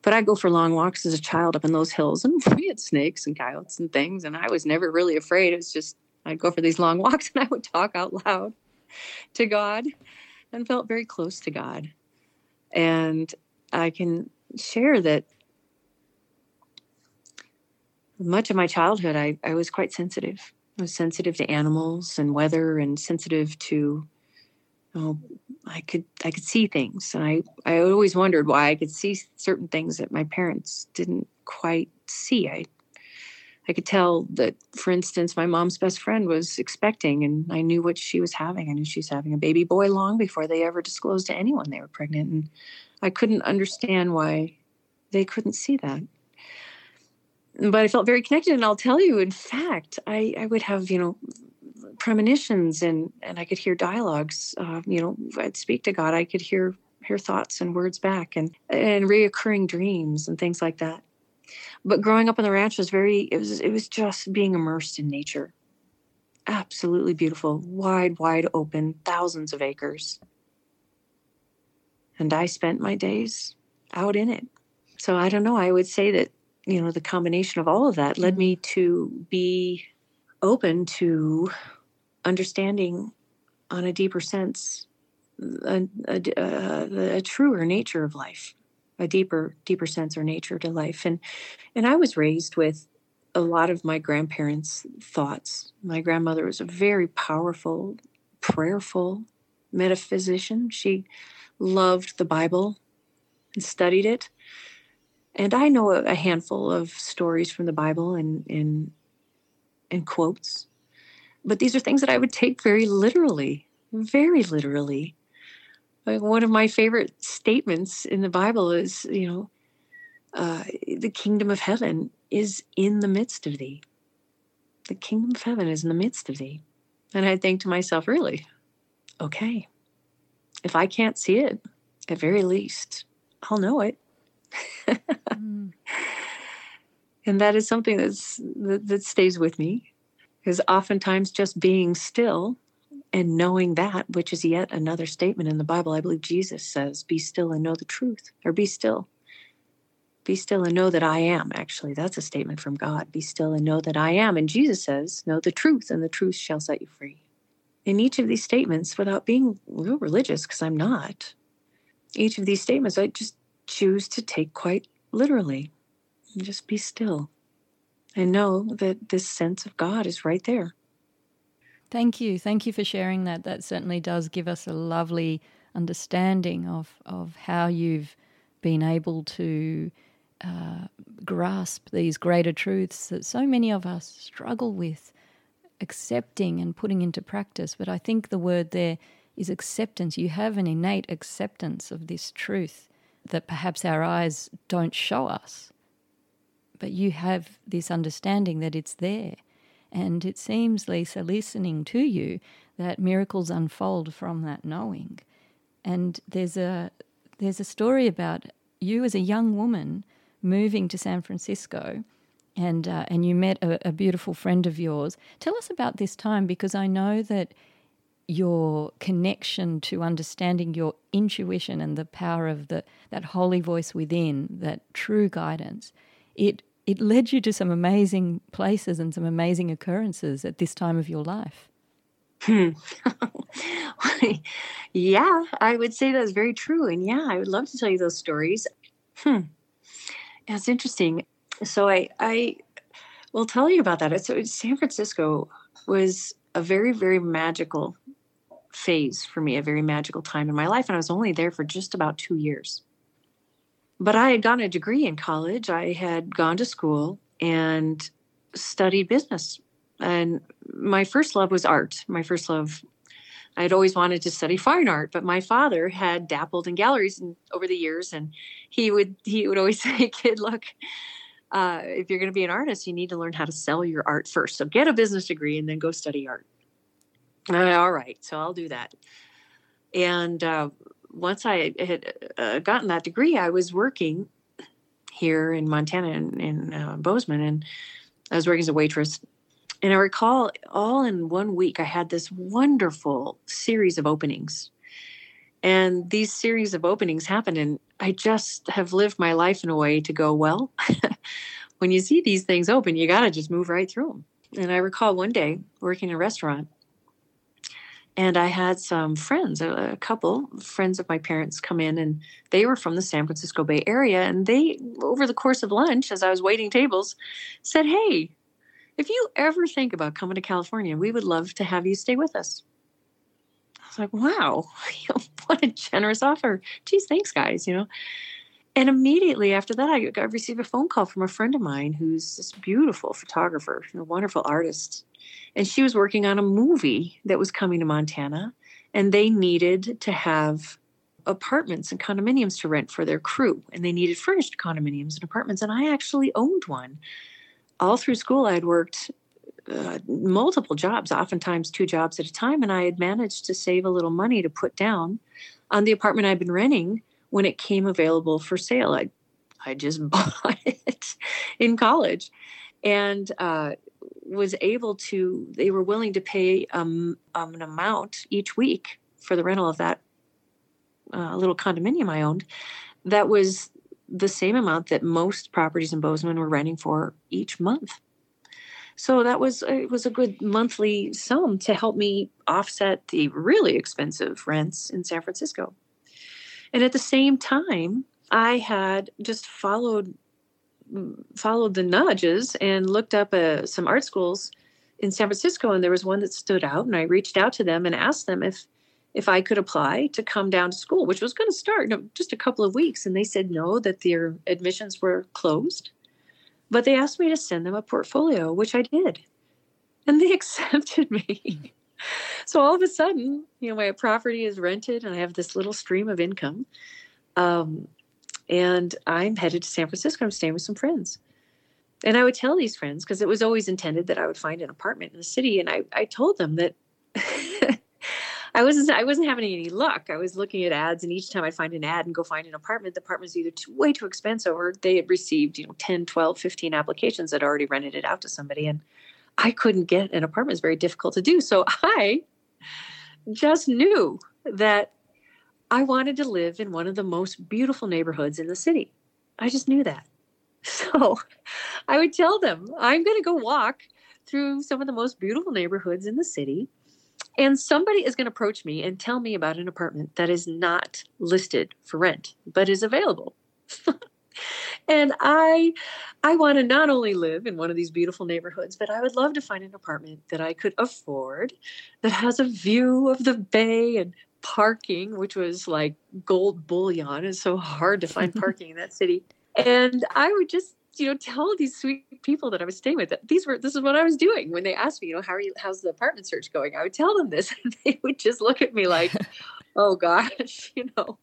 but i go for long walks as a child up in those hills and we had snakes and coyotes and things and i was never really afraid it was just i'd go for these long walks and i would talk out loud to god and felt very close to god and i can share that much of my childhood, I, I was quite sensitive. I was sensitive to animals and weather, and sensitive to, know, I could I could see things, and I I always wondered why I could see certain things that my parents didn't quite see. I I could tell that, for instance, my mom's best friend was expecting, and I knew what she was having. I knew she was having a baby boy long before they ever disclosed to anyone they were pregnant, and I couldn't understand why they couldn't see that. But I felt very connected. And I'll tell you, in fact, I, I would have, you know, premonitions and, and I could hear dialogues. Uh, you know, I'd speak to God, I could hear hear thoughts and words back and and reoccurring dreams and things like that. But growing up on the ranch was very it was it was just being immersed in nature. Absolutely beautiful, wide, wide open, thousands of acres and I spent my days out in it. So I don't know. I would say that, you know, the combination of all of that led me to be open to understanding on a deeper sense a, a, a, uh, a truer nature of life, a deeper, deeper sense or nature to life. And, and I was raised with a lot of my grandparents' thoughts. My grandmother was a very powerful, prayerful metaphysician. She loved the Bible and studied it. And I know a handful of stories from the Bible and and and quotes. But these are things that I would take very literally, very literally. Like one of my favorite statements in the Bible is, you know, uh, the kingdom of heaven is in the midst of thee. The kingdom of heaven is in the midst of thee. And I think to myself, really? Okay if I can't see it, at very least, I'll know it. mm. And that is something that's that, that stays with me, because oftentimes just being still and knowing that, which is yet another statement in the Bible. I believe Jesus says, "Be still and know the truth," or "Be still." Be still and know that I am. Actually, that's a statement from God. Be still and know that I am. And Jesus says, Know the truth, and the truth shall set you free in each of these statements without being real religious, because I'm not. Each of these statements, I just choose to take quite literally and just be still and know that this sense of God is right there. Thank you. Thank you for sharing that. That certainly does give us a lovely understanding of, of how you've been able to uh, grasp these greater truths that so many of us struggle with accepting and putting into practice. But I think the word there is acceptance. You have an innate acceptance of this truth that perhaps our eyes don't show us. But you have this understanding that it's there. And it seems, Lisa, listening to you, that miracles unfold from that knowing. And there's a there's a story about you as a young woman moving to San Francisco, and uh, and you met a, a beautiful friend of yours. Tell us about this time because I know that your connection to understanding your intuition and the power of the that holy voice within, that true guidance, it it led you to some amazing places and some amazing occurrences at this time of your life. Hmm. yeah, I would say that's very true. And yeah, I would love to tell you those stories. Hmm. That's interesting. So I I will tell you about that. So San Francisco was a very, very magical phase for me, a very magical time in my life. And I was only there for just about two years. But I had gotten a degree in college. I had gone to school and studied business. And my first love was art. My first love, I had always wanted to study fine art, but my father had dappled in galleries and, over the years, and he would he would always say, "Kid, look, uh, if you're going to be an artist, you need to learn how to sell your art first. So get a business degree and then go study art." All right, so I'll do that. And uh, once I had uh, gotten that degree, I was working here in Montana in, in uh, Bozeman, and I was working as a waitress. And I recall all in one week, I had this wonderful series of openings. And these series of openings happened, and I just have lived my life in a way to go, well, when you see these things open, you got to just move right through them. And I recall one day working in a restaurant, and I had some friends, a, a, couple friends of my parents come in and they were from the San Francisco Bay Area. And they, over the course of lunch, as I was waiting tables, said, Hey, if you ever think about coming to California, we would love to have you stay with us. I was like, wow, what a generous offer. Geez, thanks, guys, you know. And immediately after that, I, I received a phone call from a friend of mine who's this beautiful photographer, a wonderful artist and she was working on a movie that was coming to Montana, and they needed to have apartments and condominiums to rent for their crew, and they needed furnished condominiums and apartments. And I actually owned one. All through school, I had worked uh, multiple jobs, oftentimes two jobs at a time, and I had managed to save a little money to put down on the apartment I'd been renting when it came available for sale. I I just bought it in college, and uh, was able to they were willing to pay um, um, an amount each week for the rental of that uh, little condominium I owned that was the same amount that most properties in Bozeman were renting for each month. So that was it was a good monthly sum to help me offset the really expensive rents in San Francisco. And at the same time, I had just followed followed the nudges and looked up uh, some art schools in San Francisco, and there was one that stood out. And I reached out to them and asked them if if I could apply to come down to school, which was going to start in just a couple of weeks. And they said no, that their admissions were closed. But they asked me to send them a portfolio, which I did, and they accepted me. so all of a sudden, you know, my property is rented, and I have this little stream of income. Um, and I'm headed to San Francisco. I'm staying with some friends. And I would tell these friends because it was always intended that I would find an apartment in the city. And I, I told them that I wasn't I wasn't having any luck. I was looking at ads, and each time I'd find an ad and go find an apartment, the apartment was either too, way too expensive or they had received, you know, 10, 12, 15 applications that already rented it out to somebody. And I couldn't get an apartment. It's very difficult to do. So I just knew that I wanted to live in one of the most beautiful neighborhoods in the city. I just knew that. So I would tell them, I'm going to go walk through some of the most beautiful neighborhoods in the city. And somebody is going to approach me and tell me about an apartment that is not listed for rent, but is available. and I I want to not only live in one of these beautiful neighborhoods, but I would love to find an apartment that I could afford that has a view of the bay and parking, which was like gold bullion. It's so hard to find parking in that city. And I would just you know, tell these sweet people that I was staying with that these were this is what I was doing when they asked me, you know, how are you how's the apartment search going? I would tell them this and they would just look at me like, Oh gosh, you know.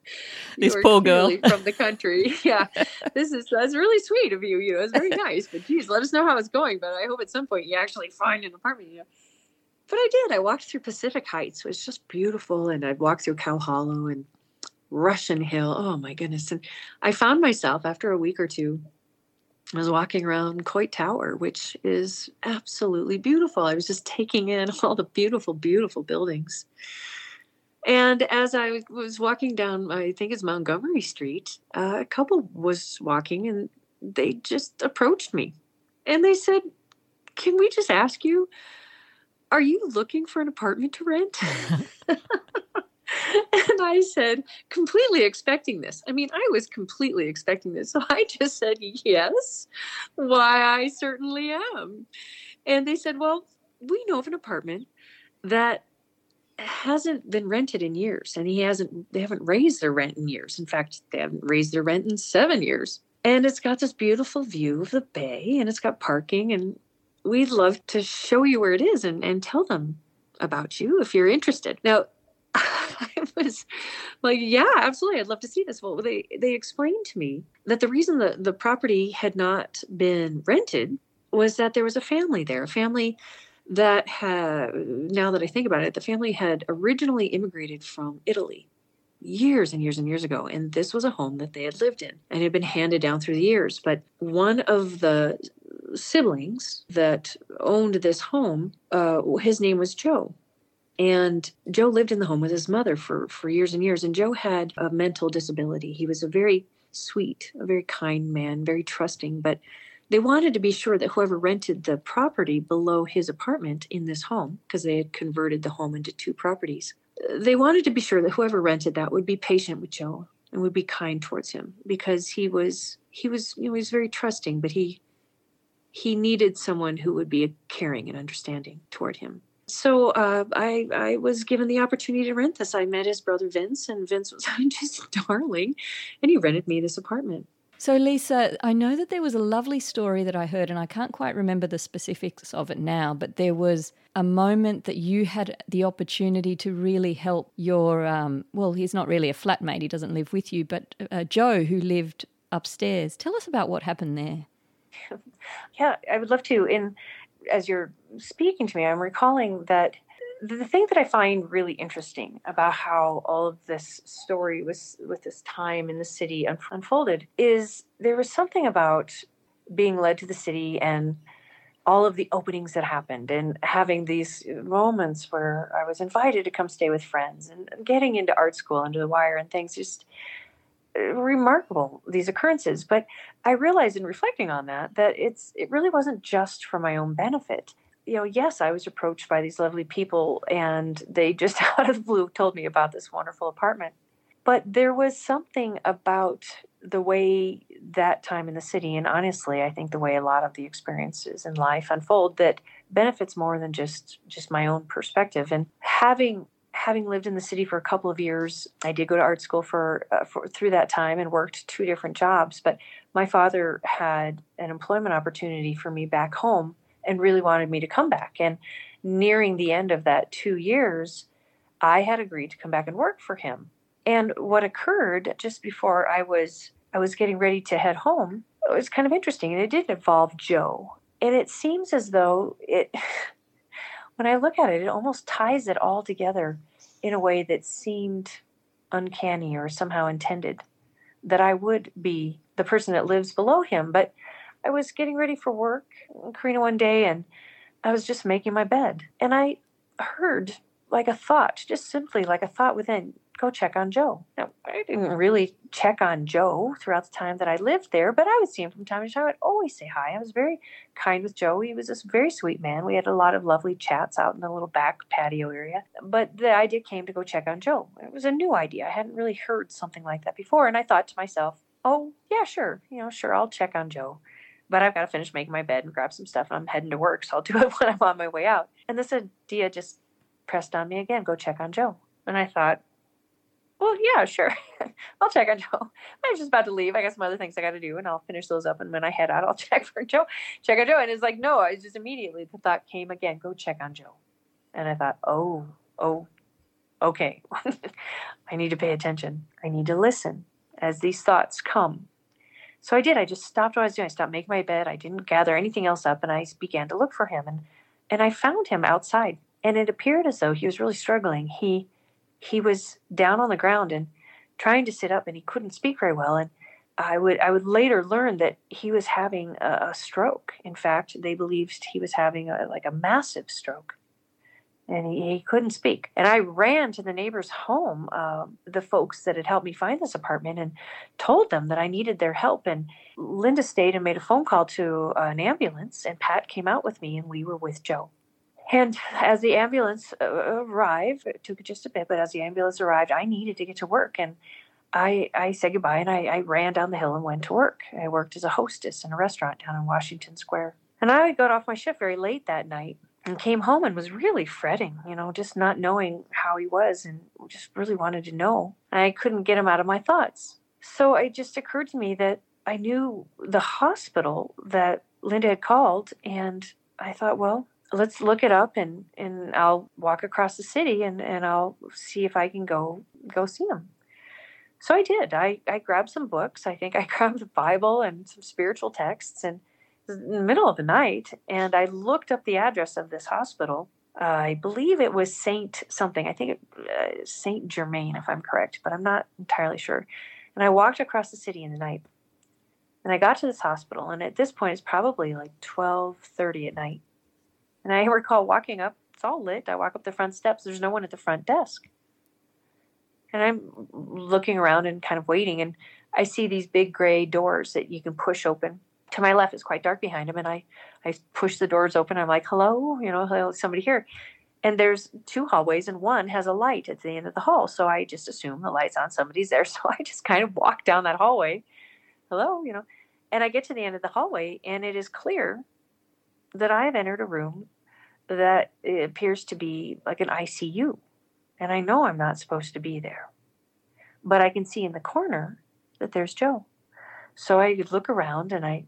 This poor girl from the country. Yeah. this is that's really sweet of you, you know, it's very nice. But geez, let us know how it's going. But I hope at some point you actually find an apartment, you know. But I did. I walked through Pacific Heights, which was just beautiful, and I'd walk through Cow Hollow and Russian Hill. Oh my goodness. And I found myself after a week or two I was walking around Coit Tower, which is absolutely beautiful. I was just taking in all the beautiful, beautiful buildings. And as I was walking down, I think it's Montgomery Street, uh, a couple was walking and they just approached me. And they said, Can we just ask you, are you looking for an apartment to rent? and I said, completely expecting this. I mean, I was completely expecting this. So I just said, yes, why I certainly am. And they said, well, we know of an apartment that hasn't been rented in years and he hasn't they haven't raised their rent in years in fact they haven't raised their rent in seven years and it's got this beautiful view of the bay and it's got parking and we'd love to show you where it is and, and tell them about you if you're interested now I was like, yeah, absolutely. I'd love to see this. Well, they, they explained to me that the reason the, the property had not been rented was that there was a family there, a family that had, now that I think about it, the family had originally immigrated from Italy years and years and years ago. And this was a home that they had lived in and had been handed down through the years. But one of the siblings that owned this home, uh, his name was Joe. And Joe lived in the home with his mother for, for years and years. And Joe had a mental disability. He was a very sweet, a very kind man, very trusting. But they wanted to be sure that whoever rented the property below his apartment in this home, because they had converted the home into two properties, they wanted to be sure that whoever rented that would be patient with Joe and would be kind towards him because he was he was you know he was very trusting, but he he needed someone who would be caring and understanding toward him so uh, I I was given the opportunity to rent this. I met his brother Vince, and Vince was just darling, and he rented me this apartment. So, Lisa, I know that there was a lovely story that I heard, and I can't quite remember the specifics of it now, but there was a moment that you had the opportunity to really help your, um, well, he's not really a flatmate, he doesn't live with you, but uh, Joe, who lived upstairs. Tell us about what happened there. Yeah, I would love to. In as you're speaking to me, I'm recalling that the thing that I find really interesting about how all of this story was with this time in the city unfolded is there was something about being led to the city and all of the openings that happened and having these moments where I was invited to come stay with friends and getting into art school under the wire and things just remarkable these occurrences. But i realized in reflecting on that that it's it really wasn't just for my own benefit. You know yes i was approached by these lovely people and they just out of the blue told me about this wonderful apartment. But there was something about the way that time in the city and honestly i think the way a lot of the experiences in life unfold that benefits more than just just my own perspective. And having having lived in the city for a couple of years, I did go to art school for, uh, for through that time and worked two different jobs. But my father had an employment opportunity for me back home and really wanted me to come back. And nearing the end of that two years, I had agreed to come back and work for him. And what occurred just before I was I was getting ready to head home it was kind of interesting, and it did involve Joe. And it seems as though it when I look at it, it almost ties it all together in a way that seemed uncanny or somehow intended that I would be the person that lives below him. But I was getting ready for work, Karina, one day, and I was just making my bed. And I heard like a thought, just simply like a thought within, go check on Joe. Now, I didn't mm-hmm. really check on Joe throughout the time that I lived there, but I would see him from time to time. I'd always say hi. I was very kind with Joe. He was a very sweet man. We had a lot of lovely chats out in the little back patio area. But the idea came to go check on Joe. It was a new idea. I hadn't really heard something like that before. And I thought to myself, oh, yeah, sure. You know, sure, I'll check on Joe. But I've got to finish making my bed and grab some stuff. And I'm heading to work, so I'll do it when I'm on my way out. And this idea just pressed on me again go check on Joe. And I thought, well, yeah, sure. I'll check on Joe. I was just about to leave. I got some other things I got to do, and I'll finish those up. And when I head out, I'll check for Joe. Check on Joe. And it's like, no, I just immediately the thought came again, go check on Joe. And I thought, oh, oh, okay. I need to pay attention. I need to listen as these thoughts come. So I did. I just stopped what I was doing. I stopped making my bed. I didn't gather anything else up, and I began to look for him. And and I found him outside. And it appeared as though he was really struggling. He he was down on the ground and trying to sit up, and he couldn't speak very well. And I would I would later learn that he was having a, a stroke. In fact, they believed he was having a, like a massive stroke and he, he, couldn't speak. And I ran to the neighbor's home, uh, the folks that had helped me find this apartment, and told them that I needed their help. And Linda stayed and made a phone call to an ambulance, and Pat came out with me, and we were with Joe. And as the ambulance uh, arrived, it took just a bit, but as the ambulance arrived, I needed to get to work. And I, I said goodbye and I, I ran down the hill and went to work. I worked as a hostess in a restaurant down in Washington Square. And I got off my shift very late that night and came home and was really fretting, you know, just not knowing how he was and just really wanted to know. I couldn't get him out of my thoughts. So it just occurred to me that I knew the hospital that Linda had called and I thought, well, let's look it up and, and I'll walk across the city and, and I'll see if I can go go see him. So I did. I, I grabbed some books. I think I grabbed the Bible and some spiritual texts and in the middle of the night, and I looked up the address of this hospital. Uh, I believe it was Saint something. I think it, uh, Saint Germain, if I'm correct, but I'm not entirely sure. And I walked across the city in the night, and I got to this hospital. And at this point, it's probably like 12:30 at night. And I recall walking up. It's all lit. I walk up the front steps. There's no one at the front desk. And I'm looking around and kind of waiting, and I see these big gray doors that you can push open to my left it's quite dark behind them, and i i push the doors open i'm like hello you know hello somebody here and there's two hallways and one has a light at the end of the hall so i just assume the light's on somebody's there so i just kind of walk down that hallway hello you know and i get to the end of the hallway and it is clear that i have entered a room that appears to be like an icu and i know i'm not supposed to be there but i can see in the corner that there's joe so i look around and i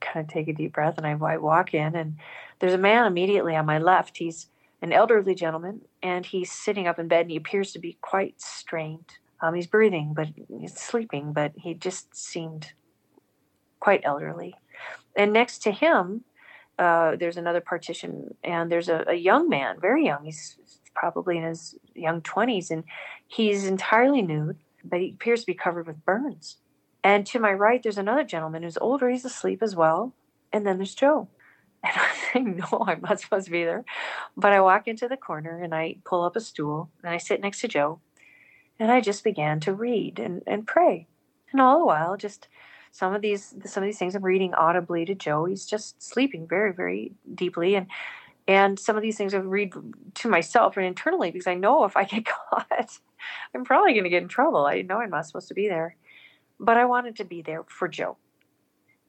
kind of take a deep breath and I, I walk in and there's a man immediately on my left. He's an elderly gentleman and he's sitting up in bed and he appears to be quite strained. Um, he's breathing, but he's sleeping, but he just seemed quite elderly. And next to him, uh, there's another partition, and there's a, a, young man, very young. He's probably in his young 20s, and he's entirely nude, but he appears to be covered with burns. And to my right, there's another gentleman who's older. He's asleep as well. And then there's Joe. And I think, no, I'm not supposed to be there. But I walk into the corner and I pull up a stool and I sit next to Joe. And I just began to read and, and pray. And all the while, just some of these some of these things I'm reading audibly to Joe. He's just sleeping very, very deeply. And and some of these things I read to myself and internally because I know if I get caught, I'm probably going to get in trouble. I know I'm not supposed to be there but I wanted to be there for Joe.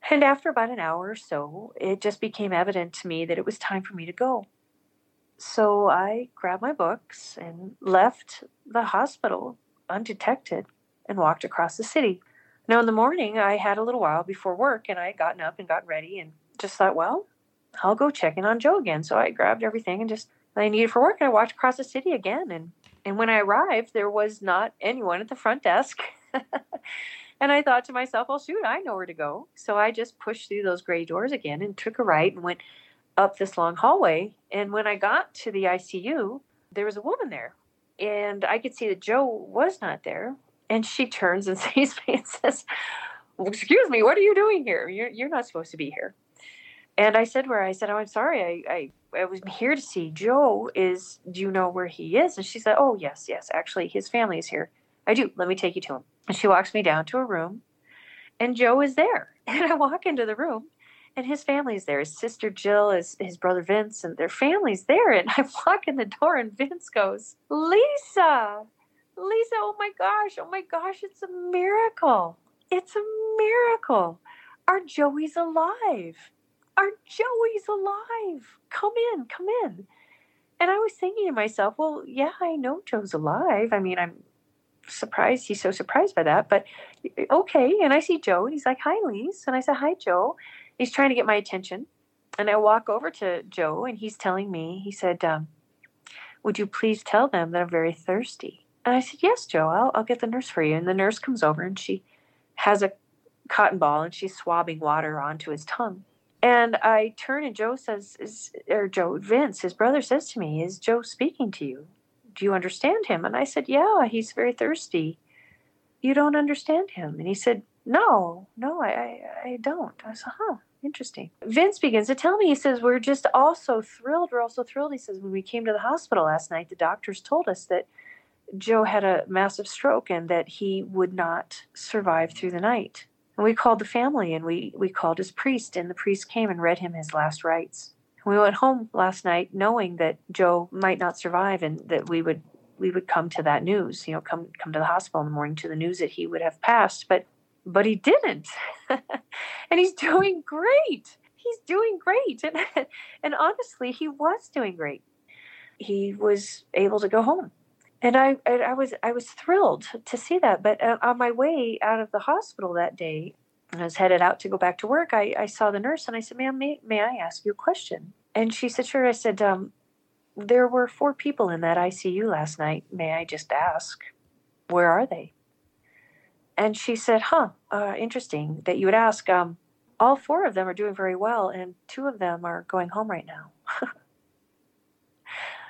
And after about an hour or so, it just became evident to me that it was time for me to go. So I grabbed my books and left the hospital undetected and walked across the city. Now, in the morning, I had a little while before work and I had gotten up and got ready and just thought, well, I'll go check in on Joe again. So I grabbed everything and just I needed for work and I walked across the city again. And, and when I arrived, there was not anyone at the front desk. And I thought to myself, well, shoot, I know where to go. So I just pushed through those gray doors again and took a right and went up this long hallway. And when I got to the ICU, there was a woman there. And I could see that Joe was not there. And she turns and sees me and says, Excuse me, what are you doing here? You're, you're not supposed to be here. And I said, Where? I said, Oh, I'm sorry. I, I, I was here to see Joe. Is Do you know where he is? And she said, Oh, yes, yes. Actually, his family is here. I do. Let me take you to him. And she walks me down to a room, and Joe is there. And I walk into the room, and his family's there. His sister Jill, his, his brother Vince, and their family's there. And I walk in the door, and Vince goes, Lisa, Lisa, oh my gosh, oh my gosh, it's a miracle. It's a miracle. Our Joey's alive. Our Joey's alive. Come in, come in. And I was thinking to myself, well, yeah, I know Joe's alive. I mean, I'm surprised. He's so surprised by that. But okay. And I see Joe, and he's like, "Hi, Lise," and I said, "Hi, Joe." He's trying to get my attention, and I walk over to Joe, and he's telling me, he said, um, "Would you please tell them that I'm very thirsty?" And I said, "Yes, Joe. I'll I'll get the nurse for you." And the nurse comes over, and she has a cotton ball, and she's swabbing water onto his tongue. And I turn and Joe says, is, or Joe, Vince, his brother says to me, Is Joe speaking to you? Do you understand him? And I said, Yeah, he's very thirsty. You don't understand him. And he said, No, no, I, I, I don't. I said, Huh, interesting. Vince begins to tell me, he says, We're just all so thrilled. We're all so thrilled. He says, When we came to the hospital last night, the doctors told us that Joe had a massive stroke and that he would not survive through the night. And we called the family and we, we called his priest, and the priest came and read him his last rites. We went home last night knowing that Joe might not survive and that we would we would come to that news, you know, come come to the hospital in the morning to the news that he would have passed, but but he didn't. and he's doing great. He's doing great. And and honestly, he was doing great. He was able to go home. And I, I, was I was thrilled to see that. But uh, on my way out of the hospital that day, I was headed out to go back to work. I, I saw the nurse and I said, "Ma'am, may, may I ask you a question?" And she said, "Sure." I said, um, "There were four people in that ICU last night. May I just ask, where are they?" And she said, "Huh, uh, interesting that you would ask. Um, all four of them are doing very well, and two of them are going home right now."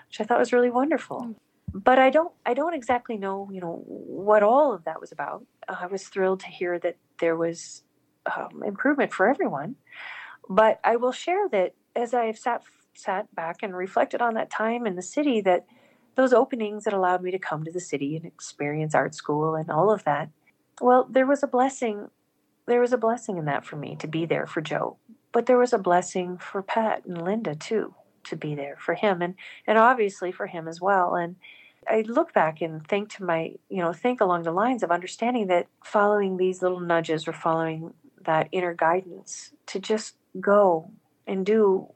Which I thought was really wonderful. But I don't, I don't exactly know, you know, what all of that was about. Uh, I was thrilled to hear that there was um, improvement for everyone. But I will share that as I have sat sat back and reflected on that time in the city, that those openings that allowed me to come to the city and experience art school and all of that, well, there was a blessing. There was a blessing in that for me to be there for Joe, but there was a blessing for Pat and Linda too to be there for him, and and obviously for him as well. And I look back and think to my, you know, think along the lines of understanding that following these little nudges or following that inner guidance to just go and do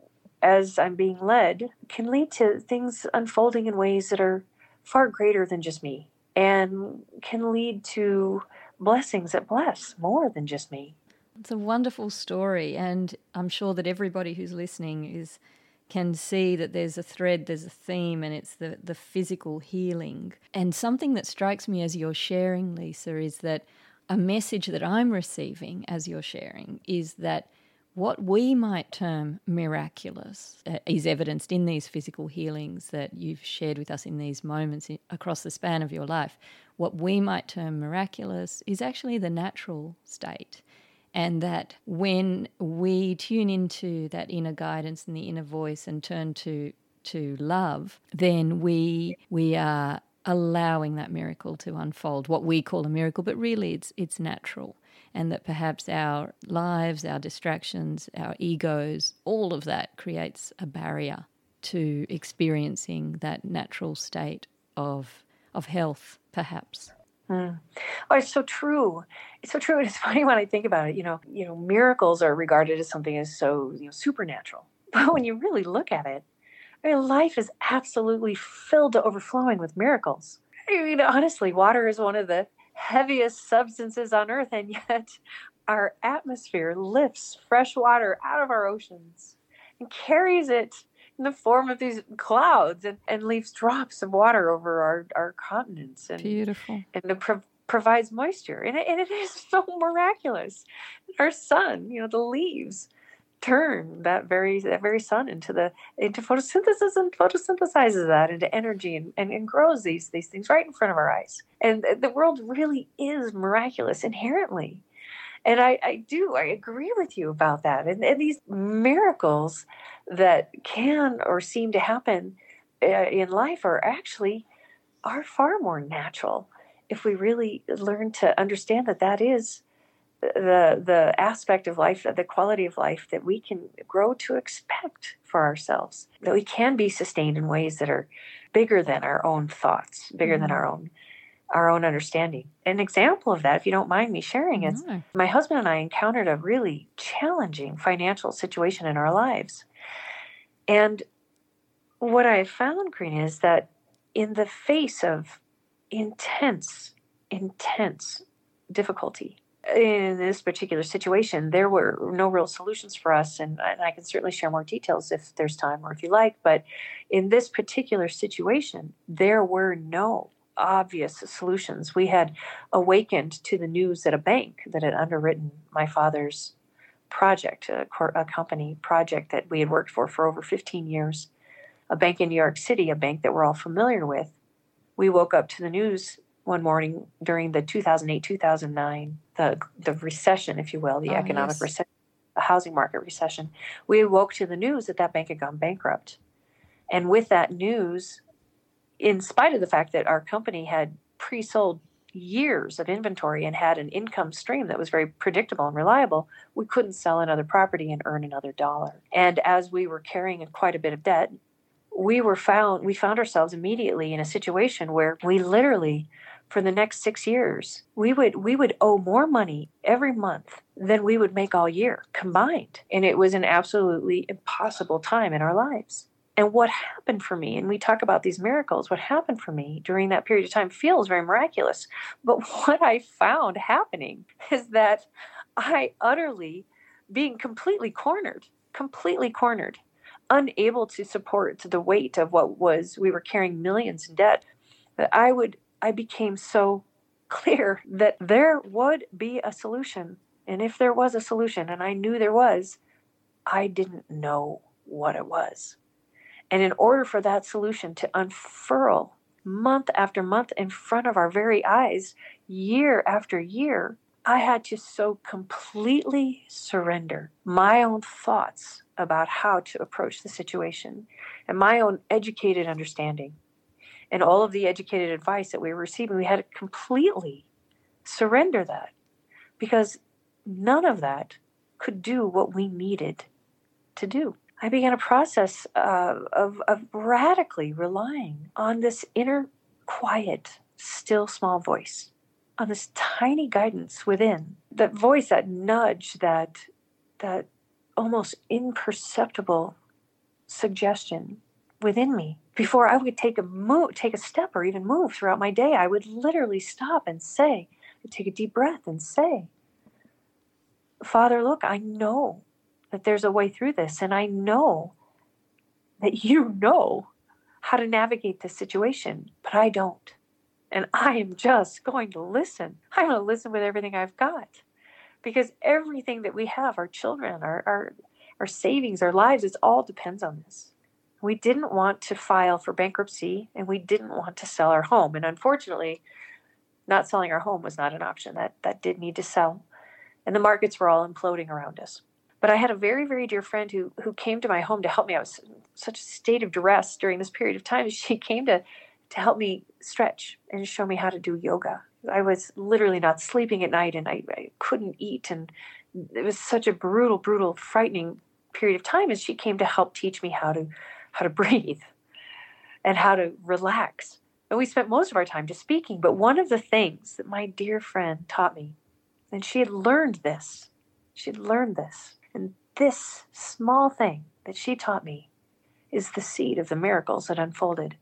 as I'm being led can lead to things unfolding in ways that are far greater than just me and can lead to blessings that bless more than just me. It's a wonderful story, and I'm sure that everybody who's listening is can see that there's a thread, there's a theme, and it's the, the physical healing. And something that strikes me as you're sharing, Lisa, is that a message that I'm receiving as you're sharing is that what we might term miraculous uh, is evidenced in these physical healings that you've shared with us in these moments in, across the span of your life. What we might term miraculous is actually the natural state and that when we tune into that inner guidance and the inner voice and turn to to love then we we are allowing that miracle to unfold what we call a miracle but really it's it's natural. And that perhaps our lives our distractions our egos all of that creates a barrier to experiencing that natural state of of health perhaps Mm. Oh, it's so true. It's so true. It's funny when I think about it. You know, you know, miracles are regarded as something as so you know supernatural. But when you really look at it, I mean, life is absolutely filled to overflowing with miracles. I mean, honestly, water is one of the heaviest substances on Earth, and yet our atmosphere lifts fresh water out of our oceans and carries it in the form of these clouds and, and leaves drops of water over our, our continents. And, Beautiful. And it pro- provides moisture. And it, and it is so miraculous. Our sun, you know, the leaves turn that very that very sun into the into photosynthesis and photosynthesizes that into energy and, and, and grows these these things right in front of our eyes and the world really is miraculous inherently and I, I do, I agree with you about that. And, and these miracles that can or seem to happen uh, in life are actually are far more natural if we really learn to understand that that is the the aspect of life the quality of life that we can grow to expect for ourselves that we can be sustained in ways that are bigger than our own thoughts bigger mm-hmm. than our own our own understanding. An example of that, if you don't mind me sharing, is mm-hmm. my husband and I encountered a really challenging financial situation in our lives. And what I found, Green, is that in the face of intense intense difficulty. In this particular situation, there were no real solutions for us, and, and I can certainly share more details if there's time or if you like. But in this particular situation, there were no obvious solutions. We had awakened to the news that a bank that had underwritten my father's project, a, a, company project that we had worked for for over 15 years, a bank in New York City, a bank that we're all familiar with. We woke up to the news one morning during the 2008 2009 the the recession if you will the oh, economic yes. recession the housing market recession we woke to the news that that bank had gone bankrupt and with that news in spite of the fact that our company had pre-sold years of inventory and had an income stream that was very predictable and reliable, we couldn't sell another property and earn another dollar. And as we were carrying quite a bit of debt, we were found we found ourselves immediately in a situation where we literally for the next 6 years we would we would owe more money every month than we would make all year combined and it was an absolutely impossible time in our lives and what happened for me and we talk about these miracles what happened for me during that period of time feels very miraculous but what i found happening is that i utterly being completely cornered completely cornered unable to support the weight of what was we were carrying millions in debt that i would I became so clear that there would be a solution. And if there was a solution, and I knew there was, I didn't know what it was. And in order for that solution to unfurl month after month in front of our very eyes, year after year, I had to so completely surrender my own thoughts about how to approach the situation and my own educated understanding and all of the educated advice that we were receiving, we had to completely surrender that because none of that could do what we needed to do. I began a process uh, of, of radically relying on this inner, quiet, still small voice, on this tiny guidance within, that voice, that nudge, that that almost imperceptible suggestion within me. Before I would take a move, take a step, or even move throughout my day, I would literally stop and say, take a deep breath and say, Father, look, I know that there's a way through this, and I know that you know how to navigate this situation, but I don't. And I am just going to listen. I'm going to listen with everything I've got. Because everything that we have, our children, our, our, our savings, our lives, it all depends on this we didn't want to file for bankruptcy and we didn't want to sell our home. And unfortunately, not selling our home was not an option. That that did need to sell. And the markets were all imploding around us. But I had a very, very dear friend who who came to my home to help me. I was in such a state of duress during this period of time. She came to to help me stretch and show me how to do yoga. I was literally not sleeping at night and I, I couldn't eat and it was such a brutal, brutal, frightening period of time as she came to help teach me how to how to breathe and how to relax. And we spent most of our time just speaking. But one of the things that my dear friend taught me, and she had learned this, she had learned this. This small thing that she taught me is the seed of the miracles that unfolded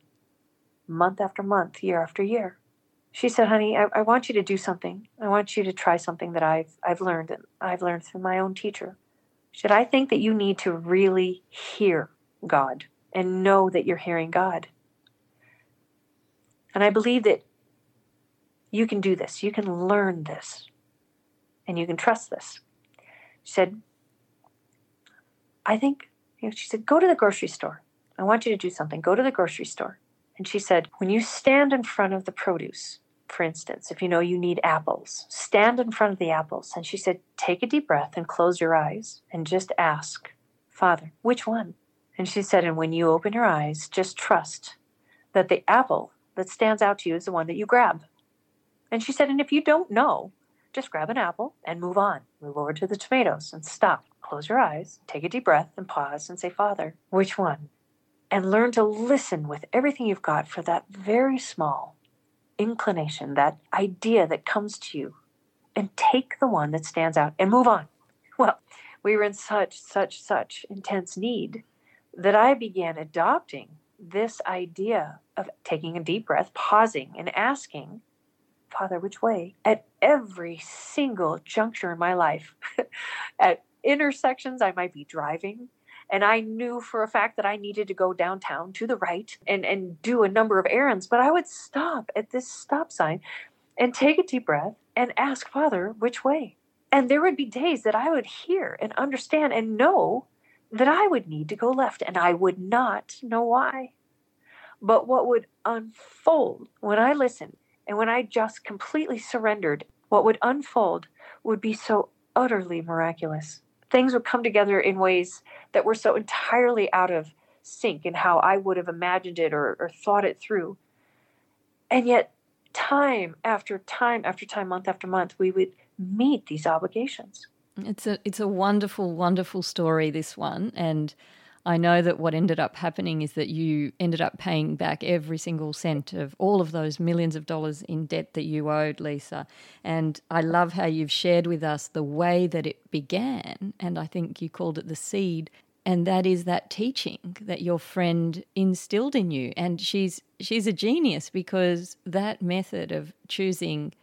month after month, year after year. She said, honey, I, I want you to do something. I want you to try something that I've, I've learned, and I've learned through my own teacher. Should I think that you need to really hear God and know that you're hearing God. And I believe that you can do this. You can learn this. And you can trust this. She said, I think, you know, she said, go to the grocery store. I want you to do something. Go to the grocery store. And she said, when you stand in front of the produce, for instance, if you know you need apples, stand in front of the apples. And she said, take a deep breath and close your eyes and just ask, Father, which one? And she said, And when you open your eyes, just trust that the apple that stands out to you is the one that you grab. And she said, And if you don't know, just grab an apple and move on. Move over to the tomatoes and stop. Close your eyes, take a deep breath, and pause and say, Father, which one? And learn to listen with everything you've got for that very small inclination, that idea that comes to you, and take the one that stands out and move on. Well, we were in such, such, such intense need that I began adopting this idea of taking a deep breath, pausing, and asking, Father, which way? At every single juncture in my life, at intersections, I might be driving. And I knew for a fact that I needed to go downtown to the right and, and do a number of errands. But I would stop at this stop sign and take a deep breath and ask Father, which way? And there would be days that I would hear and understand and know that I would need to go left, and I would not know why. But what would unfold when I listened and when I just completely surrendered, what would unfold would be so utterly miraculous. Things would come together in ways that were so entirely out of sync in how I would have imagined it or, or thought it through. And yet, time after time after time, month after month, we would meet these obligations. It's a it's a wonderful, wonderful story, this one. And I know that what ended up happening is that you ended up paying back every single cent of all of those millions of dollars in debt that you owed, Lisa. And I love how you've shared with us the way that it began. And I think you called it the seed. And that is that teaching that your friend instilled in you. And she's she's a genius because that method of choosing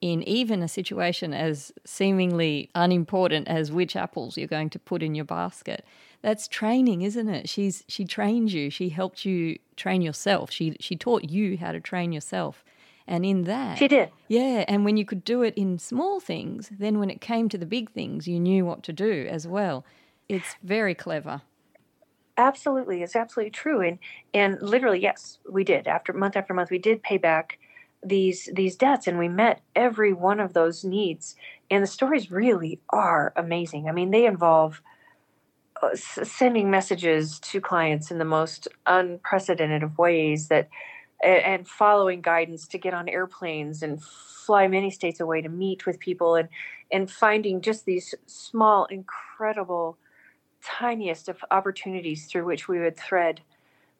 in even a situation as seemingly unimportant as which apples you're going to put in your basket. That's training, isn't it? She's she trained you. She helped you train yourself. She she taught you how to train yourself. And in that She did. Yeah, and when you could do it in small things, then when it came to the big things, you knew what to do as well. It's very clever. Absolutely, it's absolutely true. And and literally, yes, we did. After month after month, we did pay back these these debts and we met every one of those needs and the stories really are amazing i mean they involve sending messages to clients in the most unprecedented of ways that and following guidance to get on airplanes and fly many states away to meet with people and and finding just these small incredible tiniest of opportunities through which we would thread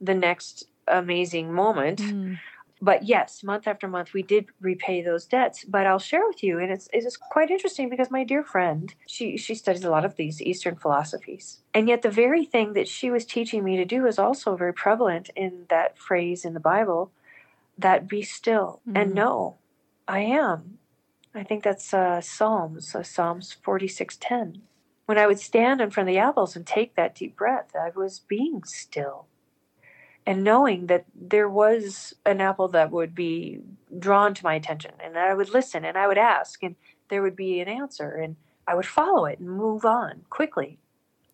the next amazing moment. Mm but yes, month after month, we did repay those debts. But I'll share with you, and it's it's quite interesting because my dear friend, she she studies a lot of these Eastern philosophies, and yet the very thing that she was teaching me to do is also very prevalent in that phrase in the Bible, that be still mm-hmm. and know, I am. I think that's uh, Psalms, uh, Psalms forty six ten. When I would stand in front of the apples and take that deep breath, I was being still and knowing that there was an apple that would be drawn to my attention and I would listen and I would ask and there would be an answer and I would follow it and move on quickly.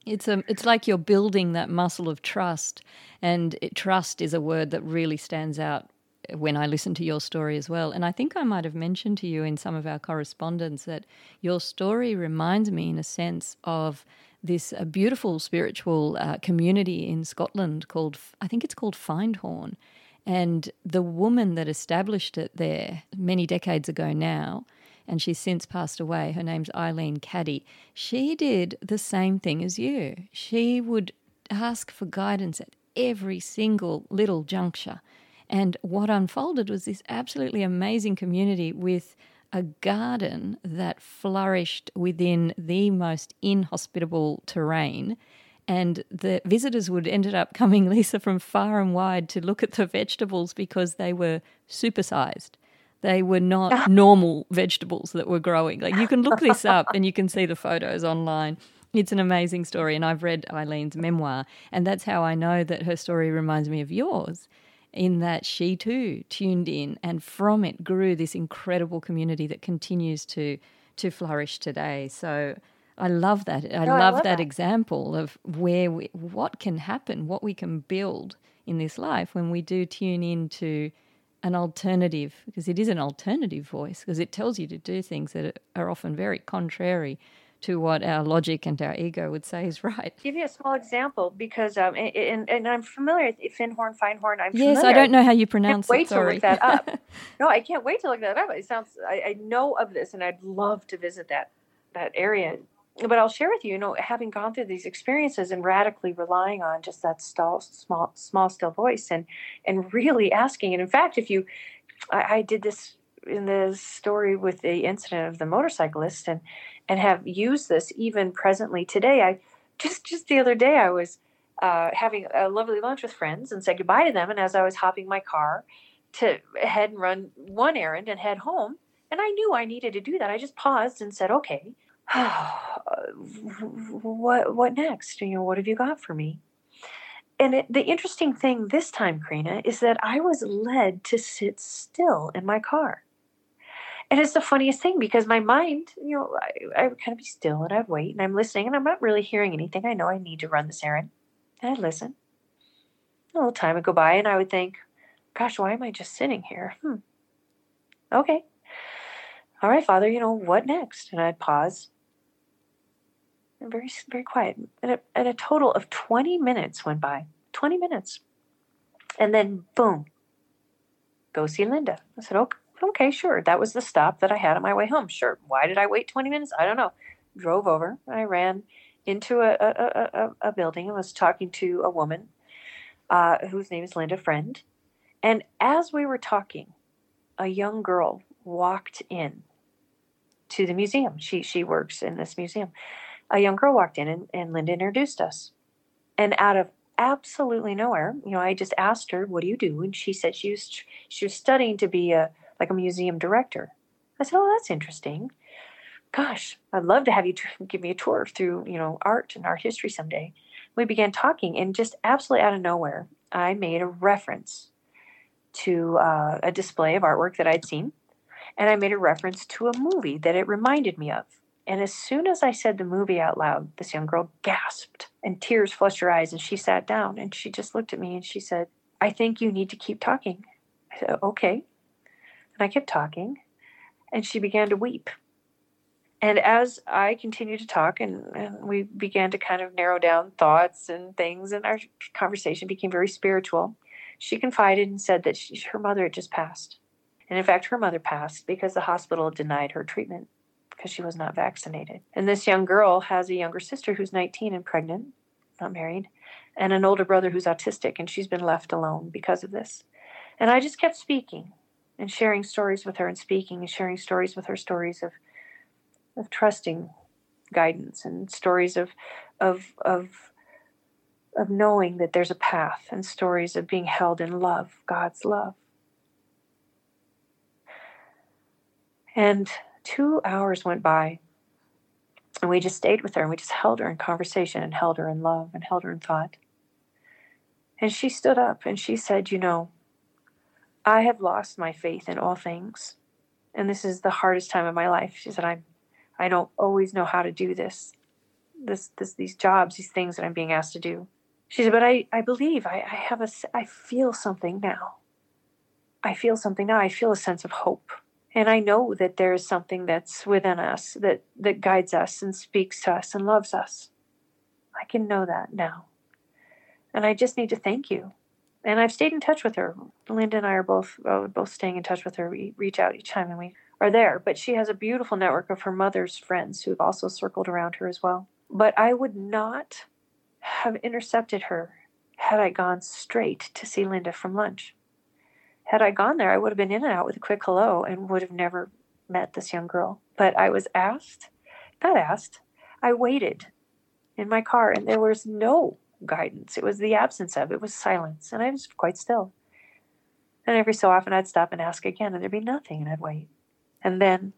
It's a, it's like you're building that muscle of trust, and it, trust is a word that really stands out when I listen to your story as well. And I think I might have mentioned to you in some of our correspondence that your story reminds me, in a sense, of this uh, beautiful spiritual uh, community in Scotland called, I think it's called Findhorn. And the woman that established it there many decades ago now, and she's since passed away, her name's Eileen Caddy, she did the same thing as you. She would ask for guidance at every single little juncture. And what unfolded was this absolutely amazing community with a garden that flourished within the most inhospitable terrain. And the visitors would ended up coming, Lisa, from far and wide to look at the vegetables because they were supersized. They were not normal vegetables that were growing. Like you can look this up and you can see the photos online. It's an amazing story. And I've read Eileen's memoir, and that's how I know that her story reminds me of yours in that she too tuned in and from it grew this incredible community that continues to to flourish today. So I love that. I, love, I love, that, that example of where we, what can happen, what we can build in this life when we do tune into an alternative, because it is an alternative voice, because it tells you to do things that are often very contrary to what our logic and our ego would say is right. Give you a small example because um and, and I'm familiar with Finhorn, Feinhorn. I'm yes, familiar. I don't know how you pronounce I can't it. Wait to look that up. no, I can't wait to look that up. It sounds I, I know of this and I'd love to visit that that area. But I'll share with you, you know, having gone through these experiences and radically relying on just that stall, small, small, still voice, and and really asking. And in fact, if you, I, I did this in the story with the incident of the motorcyclist, and and have used this even presently today. I just just the other day I was uh, having a lovely lunch with friends and said goodbye to them, and as I was hopping my car to head and run one errand and head home, And I knew I needed to do that. I just paused and said, okay, what, what next? You know, what have you got for me? And it, the interesting thing this time, Karina, is that I was led to sit still in my car. And it's the funniest thing because my mind, you know, I, I would kind of be still and I'd wait and I'm listening and I'm not really hearing anything. I know I need to run this errand. And I'd listen. A little time would go by and I would think, gosh, why am I just sitting here? Hmm. Okay. All right, Father, you know, what next? And I'd pause. And very, very quiet. And a, and a total of 20 minutes went by. 20 minutes. And then, boom, go see Linda. I said, okay okay, sure. That was the stop that I had on my way home. Sure. Why did I wait 20 minutes? I don't know. Drove over. I ran into a, a, a, a building and was talking to a woman uh, whose name is Linda Friend. And as we were talking, a young girl walked in to the museum. She, she works in this museum. A young girl walked in and, and Linda introduced us. And out of absolutely nowhere, you know, I just asked her, "What do you do?" And she said she was she was studying to be a like a museum director. I said, "Oh, that's interesting. Gosh, I'd love to have you t- give me a tour through, you know, art and art history someday." We began talking, and just absolutely out of nowhere, I made a reference to uh, a display of artwork that I'd seen, and I made a reference to a movie that it reminded me of. And as soon as I said the movie out loud, this young girl gasped and tears flushed her eyes, and she sat down and she just looked at me and she said, "I think you need to keep talking." I said, "Okay." And I kept talking, and she began to weep. And as I continued to talk, and, and we began to kind of narrow down thoughts and things, and our conversation became very spiritual, she confided and said that she, her mother had just passed. And in fact, her mother passed because the hospital denied her treatment because she was not vaccinated. And this young girl has a younger sister who's 19 and pregnant, not married, and an older brother who's autistic, and she's been left alone because of this. And I just kept speaking and sharing stories with her and speaking and sharing stories with her stories of of trusting guidance and stories of of of of knowing that there's a path and stories of being held in love, God's love. And two hours went by and we just stayed with her and we just held her in conversation and held her in love and held her in thought. And she stood up and she said, You know, I have lost my faith in all things. And this is the hardest time of my life. She said, I'm I don't always know how to do this. This this these jobs, these things that I'm being asked to do. She said, but I, I believe I, I have a I feel something now. I feel something now. I feel a sense of hope. And I know that there is something that's within us that, that guides us and speaks to us and loves us. I can know that now. And I just need to thank you and I've stayed in touch with her. Linda and I are both uh, both staying in touch with her. We reach out each time and we are there. But she has a beautiful network of her mother's friends who have also circled around her as well. But I would not have intercepted her had I gone straight to see Linda from lunch. Had I gone there, I would have been in and out with a quick hello and would have never met this young girl. But I was asked, not asked, I waited in my car and there was no guidance. It was the absence of it was silence, and I was quite still. And every so often I'd stop and ask again, and there'd be nothing, and I'd wait. And then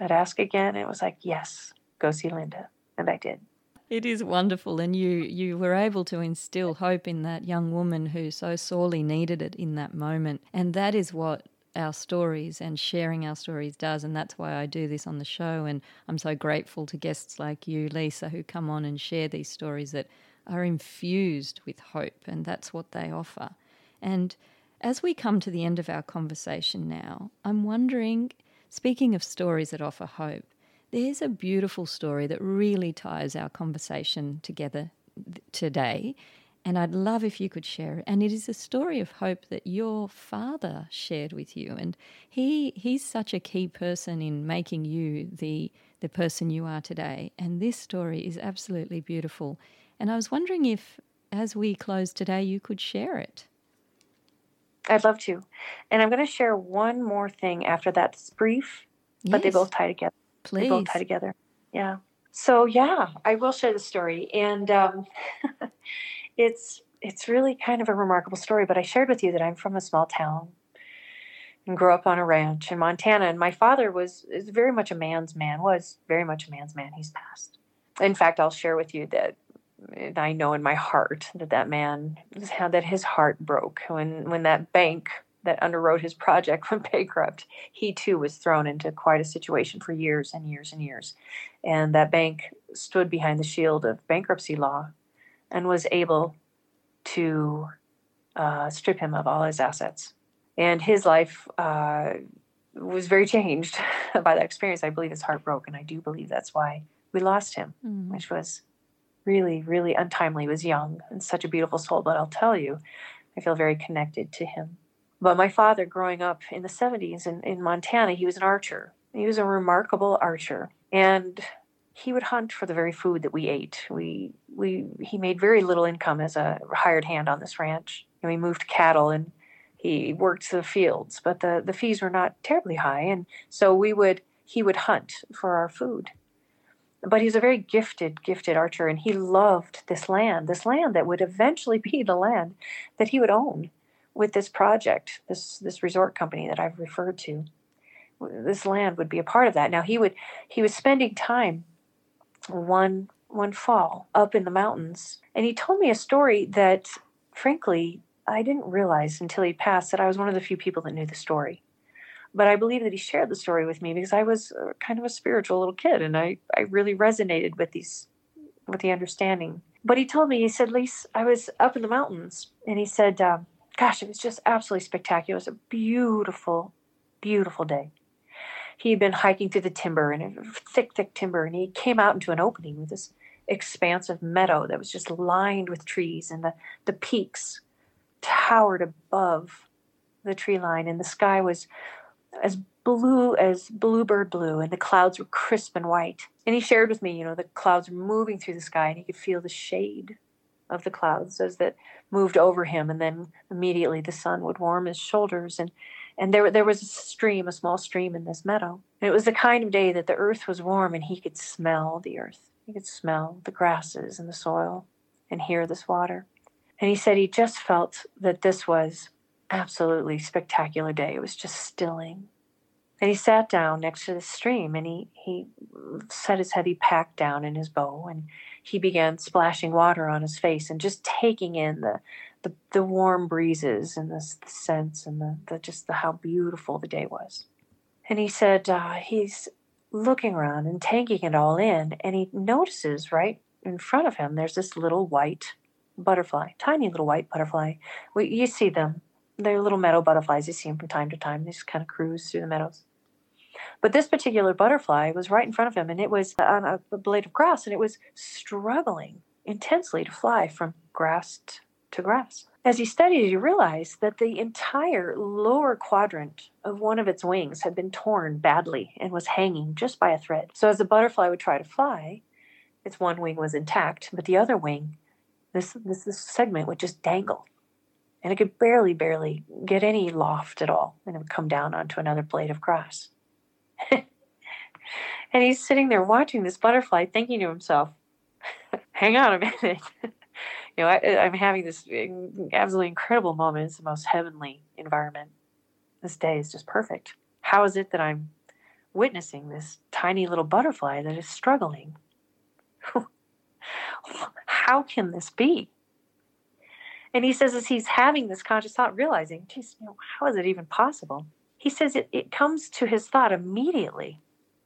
I'd ask again, and it was like, yes, go see Linda. And I did. It is wonderful, and you you were able to instill hope in that young woman who so sorely needed it in that moment, and that is what our stories and sharing our stories does, and that's why I do this on the show. And I'm so grateful to guests like you, Lisa, who come on and share these stories that are infused with hope, and that's what they offer. And as we come to the end of our conversation now, I'm wondering, speaking of stories that offer hope, there's a beautiful story that really ties our conversation together today. And I'd love if you could share it. And it is a story of hope that your father shared with you. And he he's such a key person in making you the the person you are today. And this story is absolutely beautiful. And I was wondering if, as we close today, you could share it. I'd love to. And I'm going to share one more thing after that. It's brief, yes. but they both tie together. Please. They both tie together. Yeah. So yeah, I will share the story, and um, it's it's really kind of a remarkable story. But I shared with you that I'm from a small town, and grew up on a ranch in Montana. And my father was is very much a man's man, was very much a man's man. He's passed. In fact, I'll share with you that I know in my heart that that man had that his heart broke when when that bank that underwrote his project went bankrupt. He too was thrown into quite a situation for years and years and years, and that bank stood behind the shield of bankruptcy law, and was able to uh, strip him of all his assets. And his life uh, was very changed by that experience. I believe his heart broke, and I do believe that's why we lost him, mm. which was really, really untimely. Was young and such a beautiful soul. But I'll tell you, I feel very connected to him. But my father, growing up in the 70s in, in Montana, he was an archer. He was a remarkable archer. And he would hunt for the very food that we ate. We, we, he made very little income as a hired hand on this ranch. And we moved cattle and he worked the fields, but the, the fees were not terribly high. And so we would, he would hunt for our food but he's a very gifted, gifted archer, and he loved this land, this land that would eventually be the land that he would own with this project, this this resort company that I've referred to. This land would be a part of that. Now he would he was spending time one one fall up in the mountains, and he told me a story that, frankly, I didn't realize until he passed that I was one of the few people that knew the story but I believe that he shared the story with me because I was uh, kind of a spiritual little kid and I, I really resonated with these with the understanding. But he told me, he said, Lise, I was up in the mountains and he said, um, gosh, it was just absolutely spectacular. It was a beautiful, beautiful day. He had been hiking through the timber and thick, thick timber, and he came out into an opening with this expansive meadow that was just lined with trees, and the, the peaks towered above the tree line, and the sky was as blue as bluebird blue, and the clouds were crisp and white. And he shared with me, you know, the clouds were moving through the sky, and he could feel the shade of the clouds as that moved over him, and then immediately the sun would warm his shoulders, and and there there was a stream, a small stream in this meadow, and it was the kind of day that the earth was warm, and he could smell the earth, he could smell the grasses and the soil, and hear this water. And he said he just felt that this was absolutely spectacular day. It was just stilling. And he sat down next to the stream and he, he set his heavy pack down in his bow and he began splashing water on his face and just taking in the, the, the warm breezes and the, the scents and the, the, just the, how beautiful the day was. And he said uh, he's looking around and taking it all in and he notices right in front of him there's this little white butterfly, tiny little white butterfly. We, you see them they're little meadow butterflies. You see them from time to time. They just kind of cruise through the meadows. But this particular butterfly was right in front of him, and it was on a, blade of grass, and it was struggling intensely to fly from grass to grass. As he studied, he realized that the entire lower quadrant of one of its wings had been torn badly and was hanging just by a thread. So, as the butterfly would try to fly, its one wing was intact, but the other wing, this, this, this segment would just dangle and it could barely, barely get any loft at all, and it would come down onto another blade of grass. and he's sitting there watching this butterfly, thinking to himself, hang on a minute. you know, I, am having this absolutely incredible moment. It's the most heavenly environment. This day is just perfect. How is it that I'm witnessing this tiny little butterfly that is struggling? How can this be? And he says, as he's having this conscious thought, realizing, geez, you know, how is it even possible? He says it, it comes to his thought immediately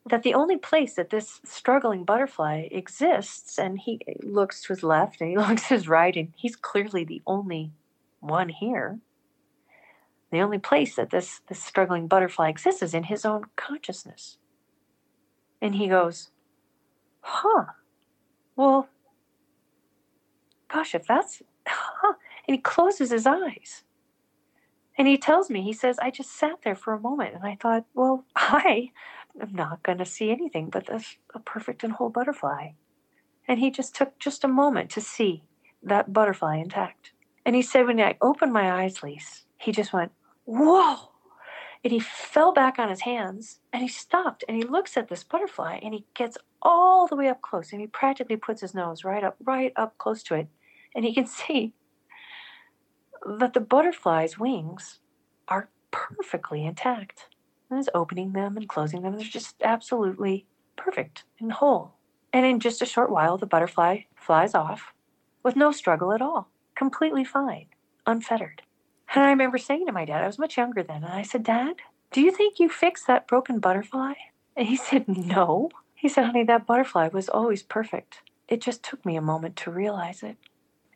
that the only place that this struggling butterfly exists, and he eh, looks to his left and he looks to his right, and he's clearly the only one here. The only place that this, this struggling butterfly exists is in his own consciousness. And he goes, huh, well, gosh, if that's, huh, and he closes his eyes. And he tells me, he says, I just sat there for a moment and I thought, well, I am not going to see anything but this a perfect and whole butterfly. And he just took just a moment to see that butterfly intact. And he said, when I opened my eyes, Lise, he just went, whoa. And he fell back on his hands and he stopped and he looks at this butterfly and he gets all the way up close and he practically puts his nose right up, right up close to it. And he can see that the butterfly's wings are perfectly intact. I was opening them and closing them. They're just absolutely perfect and whole. And in just a short while, the butterfly flies off with no struggle at all, completely fine, unfettered. And I remember saying to my dad, I was much younger then, and I said, Dad, do you think you fixed that broken butterfly? And he said, No. He said, Honey, that butterfly was always perfect. It just took me a moment to realize it.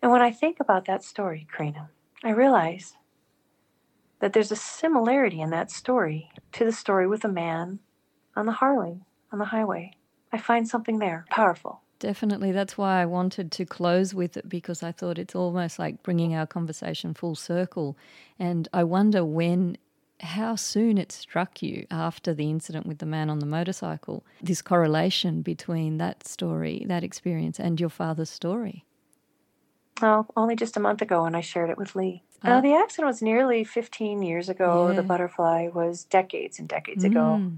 And when I think about that story, Karina, I realize that there's a similarity in that story to the story with a man on the Harley, on the highway. I find something there powerful. Definitely. That's why I wanted to close with it because I thought it's almost like bringing our conversation full circle. And I wonder when, how soon it struck you after the incident with the man on the motorcycle, this correlation between that story, that experience, and your father's story. Well, only just a month ago when I shared it with Lee. Uh, the accident was nearly 15 years ago. Yeah. The butterfly was decades and decades mm. ago.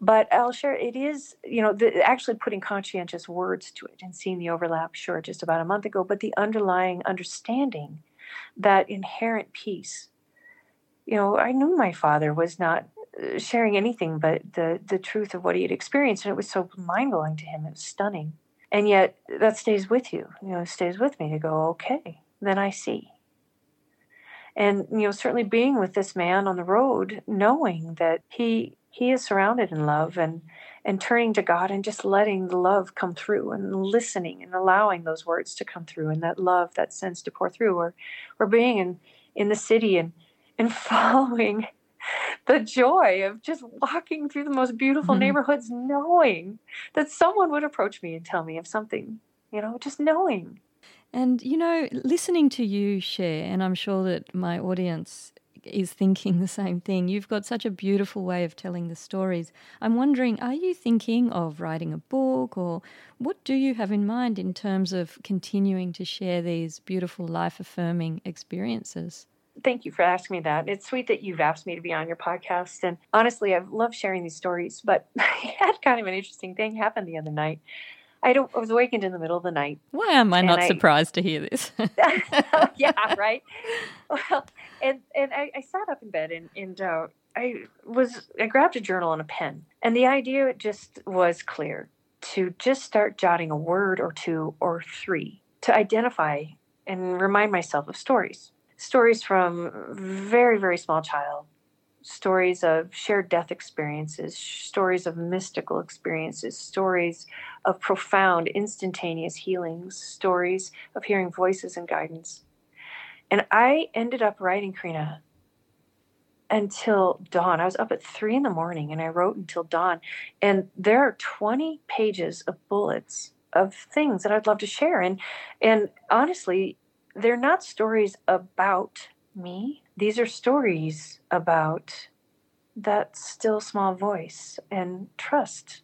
But I'll share it is, you know, the, actually putting conscientious words to it and seeing the overlap, sure, just about a month ago, but the underlying understanding that inherent peace. You know, I knew my father was not uh, sharing anything but the, the truth of what he had experienced, and it was so mind blowing to him. It was stunning. And yet, that stays with you, you know, stays with me to go, okay, then I see. And you know certainly being with this man on the road knowing that he he is surrounded in love and and turning to God and just letting the love come through and listening and allowing those words to come through and that love that sense to pour through or or being in in the city and and following the joy of just walking through the most beautiful mm-hmm. neighborhoods knowing that someone would approach me and tell me of something you know just knowing and, you know, listening to you share, and I'm sure that my audience is thinking the same thing. You've got such a beautiful way of telling the stories. I'm wondering, are you thinking of writing a book or what do you have in mind in terms of continuing to share these beautiful life affirming experiences? Thank you for asking me that. It's sweet that you've asked me to be on your podcast. And honestly, I love sharing these stories, but I had kind of an interesting thing happen the other night. I don't. I was awakened in the middle of the night. Why am I not I, surprised to hear this? yeah, right. Well, and and I, I, sat up in bed and and uh, I was I grabbed a journal and a pen, and the idea just was clear to just start jotting a word or two or three to identify and remind myself of stories, stories from very very small child stories of shared death experiences, stories of mystical experiences, stories of profound, instantaneous healings, stories of hearing voices and guidance. And I ended up writing Karina until dawn. I was up at three in the morning and I wrote until dawn. And there are 20 pages of bullets of things that I'd love to share. And and honestly, they're not stories about me these are stories about that still small voice and trust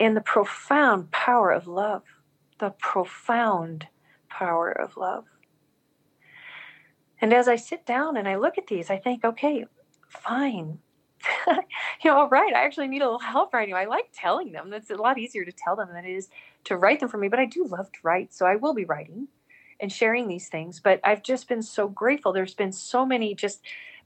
and the profound power of love, the profound power of love. And as I sit down and I look at these, I think, okay, fine. you know, all right, I actually need a little help writing. I like telling them. That's a lot easier to tell them than it is to write them for me, but I do love to write, so I will be writing and sharing these things. But I've just been so grateful. There's been so many just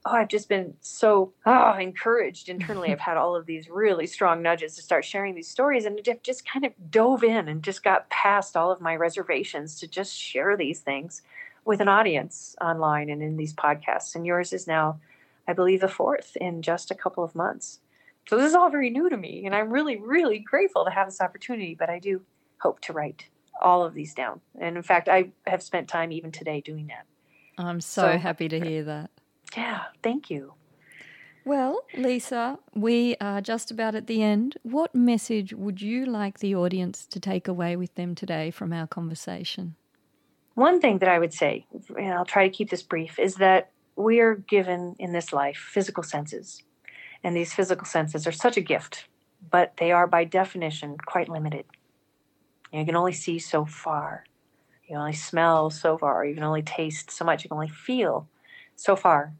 oh, I've just been so oh, encouraged internally. I've had all of these really strong nudges to start sharing these stories, and just kind of dove in and just got past all of my reservations to just share these things with an audience online and in these podcasts. And yours is now, I believe, the fourth in just a couple of months. So this is all very new to me, and I'm really, really grateful to have this opportunity. But I do hope to write all of these down. And in fact, I have spent time even today doing that. I'm so, so happy to hear that. Yeah, thank you. Well, Lisa, we are just about at the end. What message would you like the audience to take away with them today from our conversation? One thing that I would say, and I'll try to keep this brief, is that we are given in this life physical senses. And these physical senses are such a gift, but they are by definition quite limited. You can only see so far. You can only smell so far. You can only taste so much. You can only feel so far.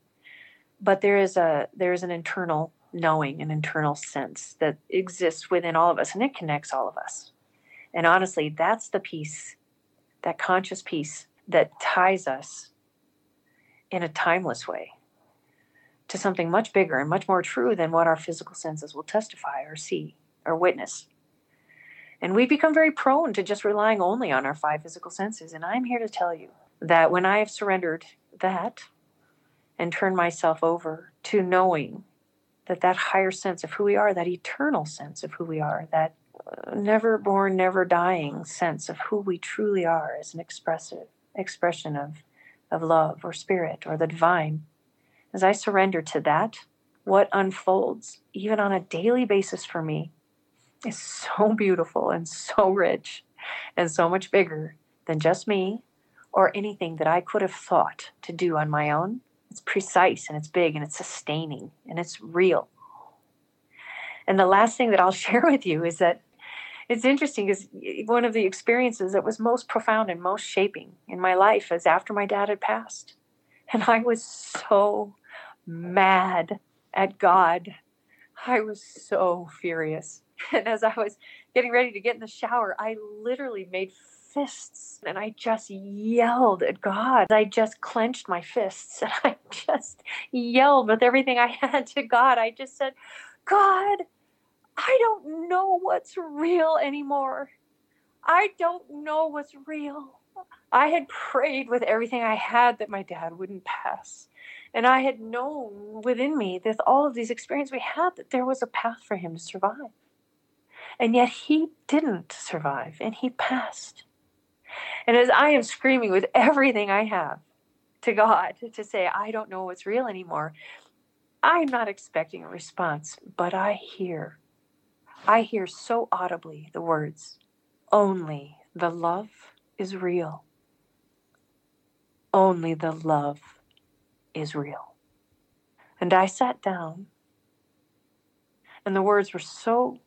But there is a there is an internal knowing, an internal sense that exists within all of us, and it connects all of us. And honestly, that's the piece, that conscious piece that ties us in a timeless way to something much bigger and much more true than what our physical senses will testify or see or witness. And we've become very prone to just relying only on our five physical senses. And I'm here to tell you that when I have surrendered that and turned myself over to knowing that that higher sense of who we are, that eternal sense of who we are, that uh, never born, never dying sense of who we truly are as an expressive expression of, of love or spirit or the divine, as I surrender to that, what unfolds, even on a daily basis for me, is so beautiful and so rich and so much bigger than just me or anything that I could have thought to do on my own. It's precise and it's big and it's sustaining and it's real. And the last thing that I'll share with you is that it's interesting because one of the experiences that was most profound and most shaping in my life is after my dad had passed. And I was so mad at God. I was so furious. And as I was getting ready to get in the shower, I literally made fists and I just yelled at God. I just clenched my fists and I just yelled with everything I had to God. I just said, God, I don't know what's real anymore. I don't know what's real. I had prayed with everything I had that my dad wouldn't pass. And I had known within me, with all of these experiences we had, that there was a path for him to survive. And yet he didn't survive and he passed. And as I am screaming with everything I have to God to say, I don't know what's real anymore, I'm not expecting a response, but I hear. I hear so audibly the words, only the love is real. Only the love is real. And I sat down, and the words were so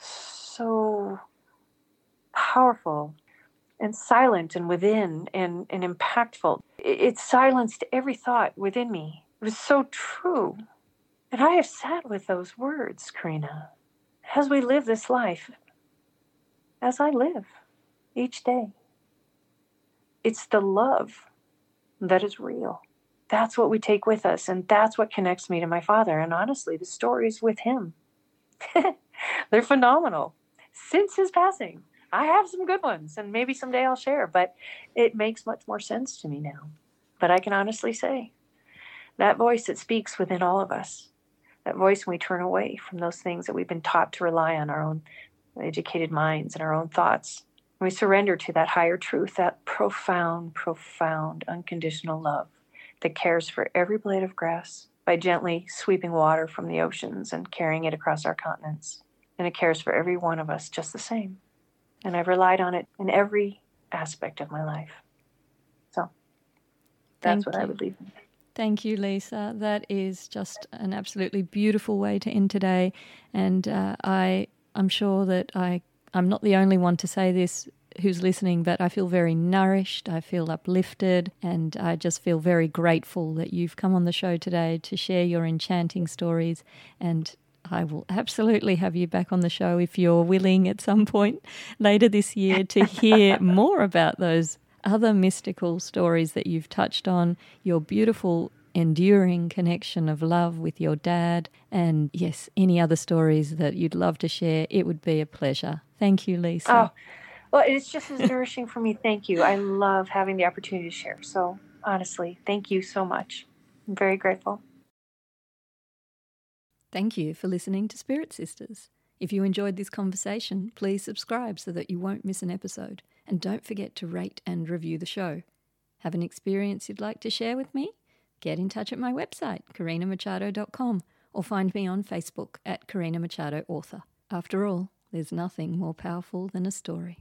so powerful and silent and within and, and impactful. It, it silenced every thought within me. It was so true. And I have sat with those words, Karina, as we live this life, as I live each day. It's the love that is real. That's what we take with us, and that's what connects me to my father. And honestly, the stories with him, they're phenomenal since his passing. I have some good ones, and maybe someday I'll share, but it makes much more sense to me now. But I can honestly say that voice that speaks within all of us, that voice when we turn away from those things that we've been taught to rely on our own educated minds and our own thoughts, we surrender to that higher truth, that profound, profound, unconditional love that cares for every blade of grass by gently sweeping water from the oceans and carrying it across our continents and it cares for every one of us just the same. And I've relied on it in every aspect of my life. So that's Thank what you. I would leave. Thank you, Lisa. That is just an absolutely beautiful way to end today. And uh, I, I'm sure that I, I'm not the only one to say this who's listening, but I feel very nourished. I feel uplifted, and I just feel very grateful that you've come on the show today to share your enchanting stories and I will absolutely have you back on the show if you're willing at some point later this year to hear more about those other mystical stories that you've touched on, your beautiful enduring connection of love with your dad, and yes, any other stories that you'd love to share. It would be a pleasure. Thank you, Lisa. Oh, well, it's just as nourishing for me. Thank you. I love having the opportunity to share. So, honestly, thank you so much. I'm very grateful. Thank you for listening to Spirit Sisters. If you enjoyed this conversation, please subscribe so that you won't miss an episode. And don't forget to rate and review the show. Have an experience you'd like to share with me? Get in touch at my website, karinamachado.com, or find me on Facebook at Karina Machado Author. After all, there's nothing more powerful than a story.